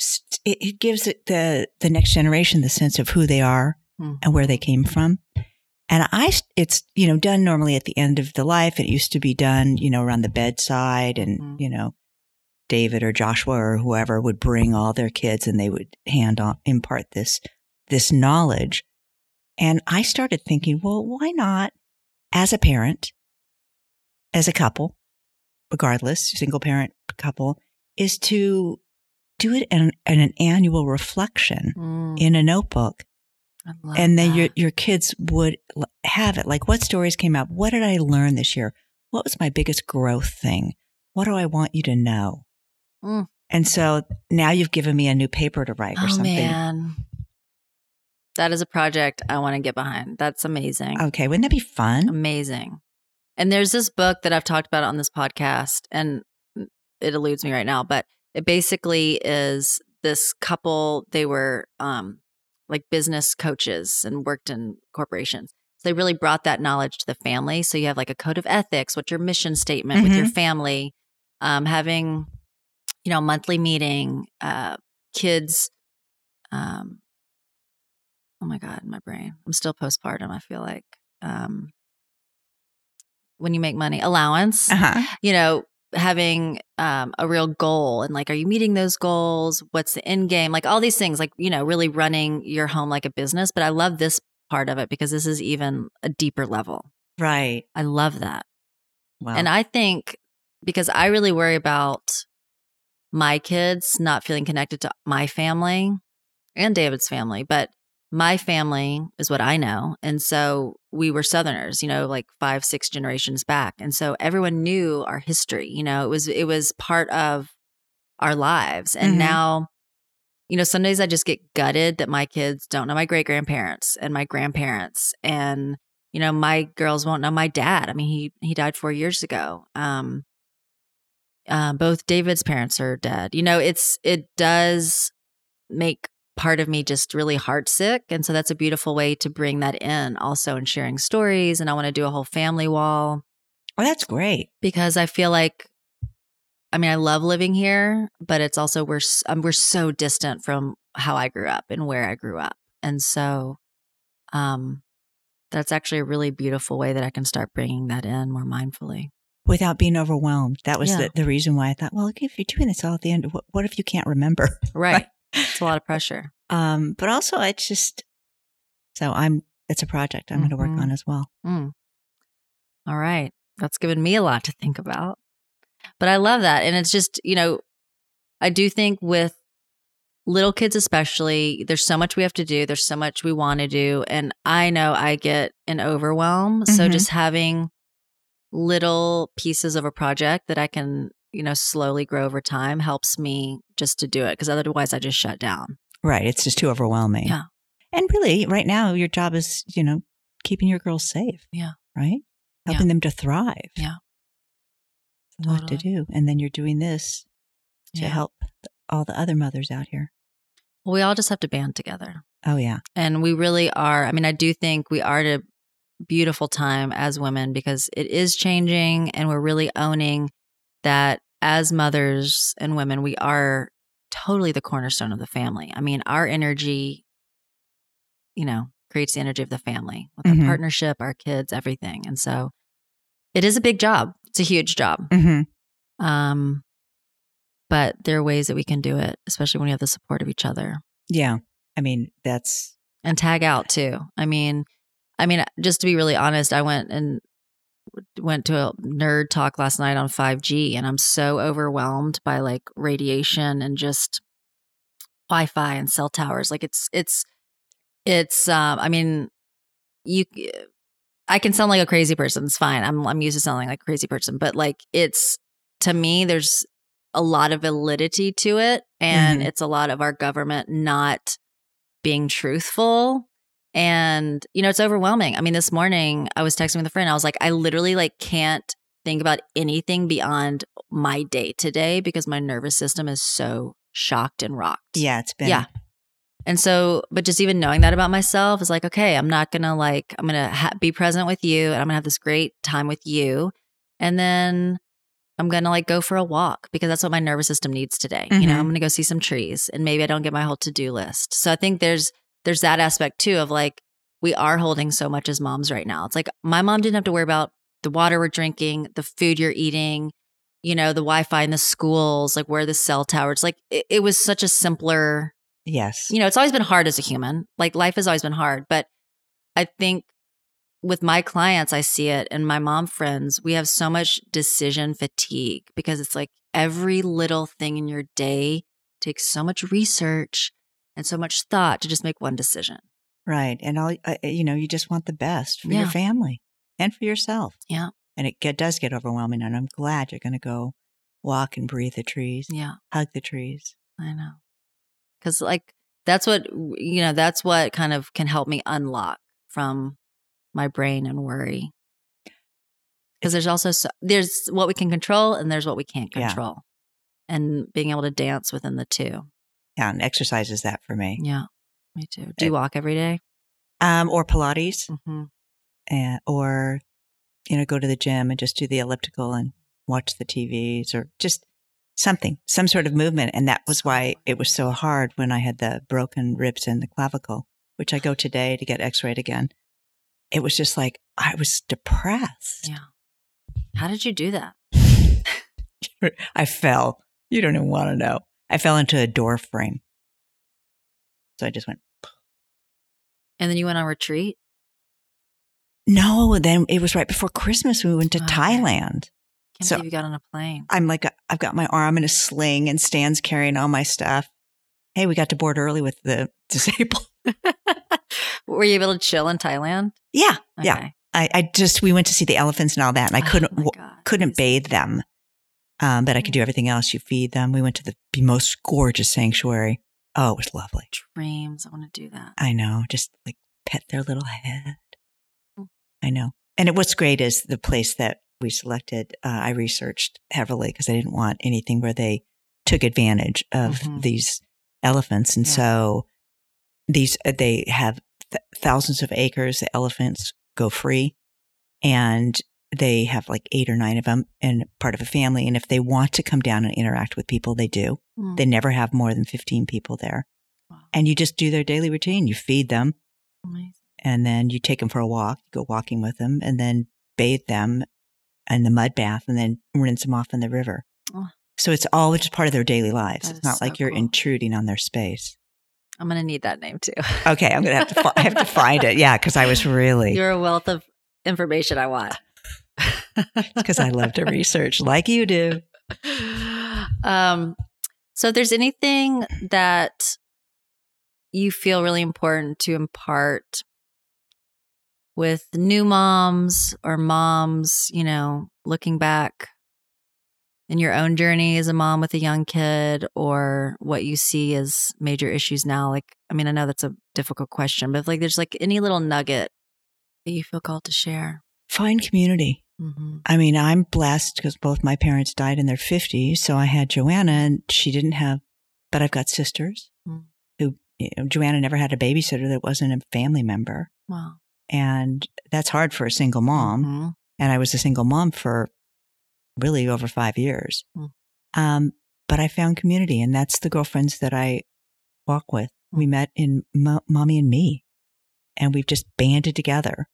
it, it gives it the, the next generation the sense of who they are Mm. and where they came from. And I, it's, you know, done normally at the end of the life. It used to be done, you know, around the bedside and, Mhm. you know, David or Joshua or whoever would bring all their kids and they would hand on, impart this, this knowledge. And I started thinking, well, why not as a parent, as a couple, regardless, single parent couple, is to do it in, in an annual reflection Mm, in a notebook and then that. your your kids would have it like what stories came out what did i learn this year what was my biggest growth thing what do i want you to know Mm. and so now you've given me a new paper to write or oh something man, that is a project I want to get behind. That's amazing. okay wouldn't that be fun Amazing. And there's this book that I've talked about on this podcast, and it eludes me right now, but it basically is this couple, they were um, like business coaches and worked in corporations. So they really brought that knowledge to the family. So you have like a code of ethics, what's your mission statement with your family, um, having, you know, monthly meeting, uh, kids. Um, oh my God, my brain. I'm still postpartum, I feel like. Um, when you make money, allowance, uh-huh you know, having um, a real goal and like, are you meeting those goals? What's the end game? Like all these things, like, you know, really running your home like a business. But I love this part of it because this is even a deeper level. Right. I love that. Wow. And I think because I really worry about my kids not feeling connected to my family and David's family, but my family is what I know. And so we were Southerners, you know, like five, six generations back. And so everyone knew our history, you know, it was, it was part of our lives. And Mhm. now, you know, some days I just get gutted that my kids don't know my great grandparents and my grandparents. And, you know, my girls won't know my dad. I mean, he, he died four years ago. Um, uh, both David's parents are dead. You know, it's, it does make part of me just really heartsick. And so that's a beautiful way to bring that in also in sharing stories. And I want to do a whole family wall oh, that's great. because I feel like, I mean, I love living here, but it's also we're um, we're so distant from how I grew up and where I grew up, and so, um, that's actually a really beautiful way that I can start bringing that in more mindfully. Without being overwhelmed. That was Yeah. the, the reason why I thought, well, look, if you're doing this all at the end, what, what if you can't remember? Right, it's a lot of pressure. Um, but also, it's just so I'm. It's a project I'm going to work on as well. Mm. All right. That's given me a lot to think about. But I love that. And it's just, you know, I do think with little kids, especially, there's so much we have to do. There's so much we want to do. And I know I get an overwhelm. So Mhm. just having little pieces of a project that I can, you know, slowly grow over time helps me just to do it. Cause otherwise I just shut down. Right. It's just too overwhelming. Yeah. And really, right now, your job is, you know, keeping your girls safe. Yeah. Right. Helping them to thrive. Yeah. It's a lot to do. And then you're doing this to Yeah. help all the other mothers out here. Well, we all just have to band together. Oh, yeah. And we really are. I mean, I do think we are at a beautiful time as women because it is changing and we're really owning that as mothers and women, we are totally the cornerstone of the family. I mean, our energy, you know, creates the energy of the family with Mhm. our partnership, our kids, everything. And so it is a big job. It's a huge job. Mm-hmm. Um, but there are ways that we can do it, especially when we have the support of each other Yeah. I mean, that's, and tag out too. I mean, I mean, just to be really honest, I went and went to a nerd talk last night on 5G, and I'm so overwhelmed by like radiation and just Wi-Fi and cell towers. Like it's it's it's. Um, I mean, you. I can sound like a crazy person. It's fine. I'm I'm used to sounding like a crazy person, but like it's to me, there's a lot of validity to it, and Mhm. it's a lot of our government not being truthful and you know it's overwhelming. I mean this morning i was texting with a friend. I was like i literally like can't think about anything beyond my day today because my nervous system is so shocked and rocked. Yeah, it's been, Yeah. and so but just even knowing that about myself is like okay i'm not gonna like i'm gonna ha- be present with you and i'm gonna have this great time with you. And then i'm gonna like go for a walk because that's what my nervous system needs today. You know Mhm. i'm gonna go see some trees and maybe i don't get my whole to-do list. So i think there's there's that aspect too of like we are holding so much as moms right now it's like my mom didn't have to worry about the water we're drinking the food you're eating you know the wi-fi in the schools like where the cell towers like it, it was such a simpler Yes. you know, it's always been hard as a human. Like life has always been hard. But I think with my clients, I see it and my mom friends, we have so much decision fatigue because it's like every little thing in your day takes so much research and so much thought to just make one decision. Right. And all, uh, you know, you just want the best for Yeah. your family and for yourself. Yeah. And it get, does get overwhelming. And I'm glad you're going to go walk and breathe the trees, Yeah, hug the trees. I know. Cause like that's what, you know, that's what kind of can help me unlock from my brain and worry. Because there's also so, there's what we can control and there's what we can't Yeah. control, and being able to dance within the two. Yeah. And exercise is that for me. Yeah, me too. Do you walk every day? Um, or Pilates Mm-hmm. and, or, you know, go to the gym and just do the elliptical and watch the TVs or just something, some sort of movement. And that was why it was so hard when I had the broken ribs in the clavicle, which I go today to get x-rayed again. It was just like, I was depressed. Yeah. How did you do that? I fell. You don't even want to know. I fell into a door frame. So I just went, And then you went on retreat? No, then it was right before Christmas. We went to Oh. Thailand. Can't So- believe you got on a plane. I'm like, I've got my arm in a sling and Stan's carrying all my stuff. Hey, we got to board early with the disabled. Were you able to chill in Thailand? Yeah. Yeah. I, I just, we went to see the elephants and all that. And I Oh couldn't, w- couldn't bathe them. Um, but I could do everything else. You feed them. We went to the most gorgeous sanctuary. Oh, it was lovely. Dreams. I want to do that. I know. Just like pet their little head. Mm. I know. And it, what's great is the place that we selected, uh, I researched heavily because I didn't want anything where they took advantage of Mhm. these elephants. And Yeah. so these, uh, they have th- thousands of acres. The elephants go free and they have like eight or nine of them and part of a family. And if they want to come down and interact with people, they do. Mm. They never have more than 15 people there. Wow. And you just do their daily routine. You feed them Amazing. and then you take them for a walk, you go walking with them, and then bathe them in the mud bath and then rinse them off in the river. Oh. So it's all just part of their daily lives. That it's not so like you're cool. intruding on their space. I'm going to need that name too. Okay, I'm gonna have to. Fi- I have to find it. Yeah, because I was really You're a wealth of information I want. Because I love to research like you do. um, so if there's anything that you feel really important to impart with new moms or moms, you know, looking back in your own journey as a mom with a young kid or what you see as major issues now? Like, I mean, I know that's a difficult question, but like there's like any little nugget that you feel called to share. Find community. Mm-hmm. I mean, I'm blessed because both my parents died in their 50s. So I had Joanna and she didn't have, but I've got sisters Mm. who, you know, Joanna never had a babysitter that wasn't a family member. Wow. And that's hard for a single mom. Mhm. And I was a single mom for really over five years. Mm. Um, but I found community and that's the girlfriends that I walk with. We met in Mo- Mommy and Me and we've just banded together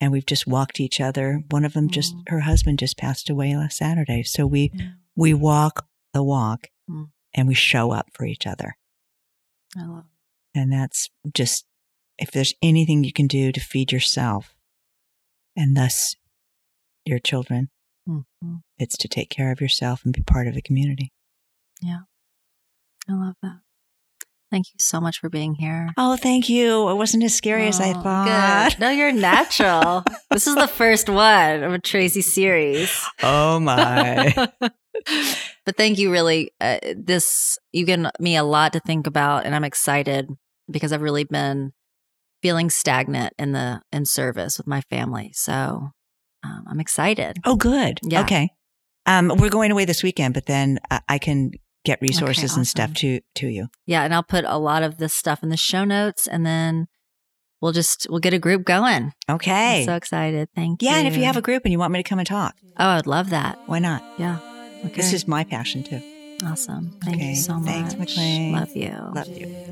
and we've just walked each other. One of them just, Mm. her husband just passed away last Saturday. So we, Yeah. we walk the walk Mm. and we show up for each other. I love And that's just, if there's anything you can do to feed yourself and thus your children, Mhm. it's to take care of yourself and be part of a community. Yeah. I love that. Thank you so much for being here. Oh, thank you. It wasn't as scary as I Oh, thought. Good. No, you're natural. this is the first one of a Tracy series. Oh my. but thank you, really. Uh, this you've given me a lot to think about, and I'm excited because I've really been feeling stagnant in the in service with my family. So um, I'm excited. oh, good. Yeah. Okay. Um, we're going away this weekend, but then I, I can get resources okay, awesome. and stuff to to you. Yeah, and I'll put a lot of this stuff in the show notes, and then we'll just we'll get a group going. Okay, I'm so excited! Thank yeah, you. Yeah, and if you have a group and you want me to come and talk, oh, I'd love that. Why not? Yeah, okay. this is my passion too. Awesome. Thank okay. you so much. Thanks, McLean. Love you. Love you.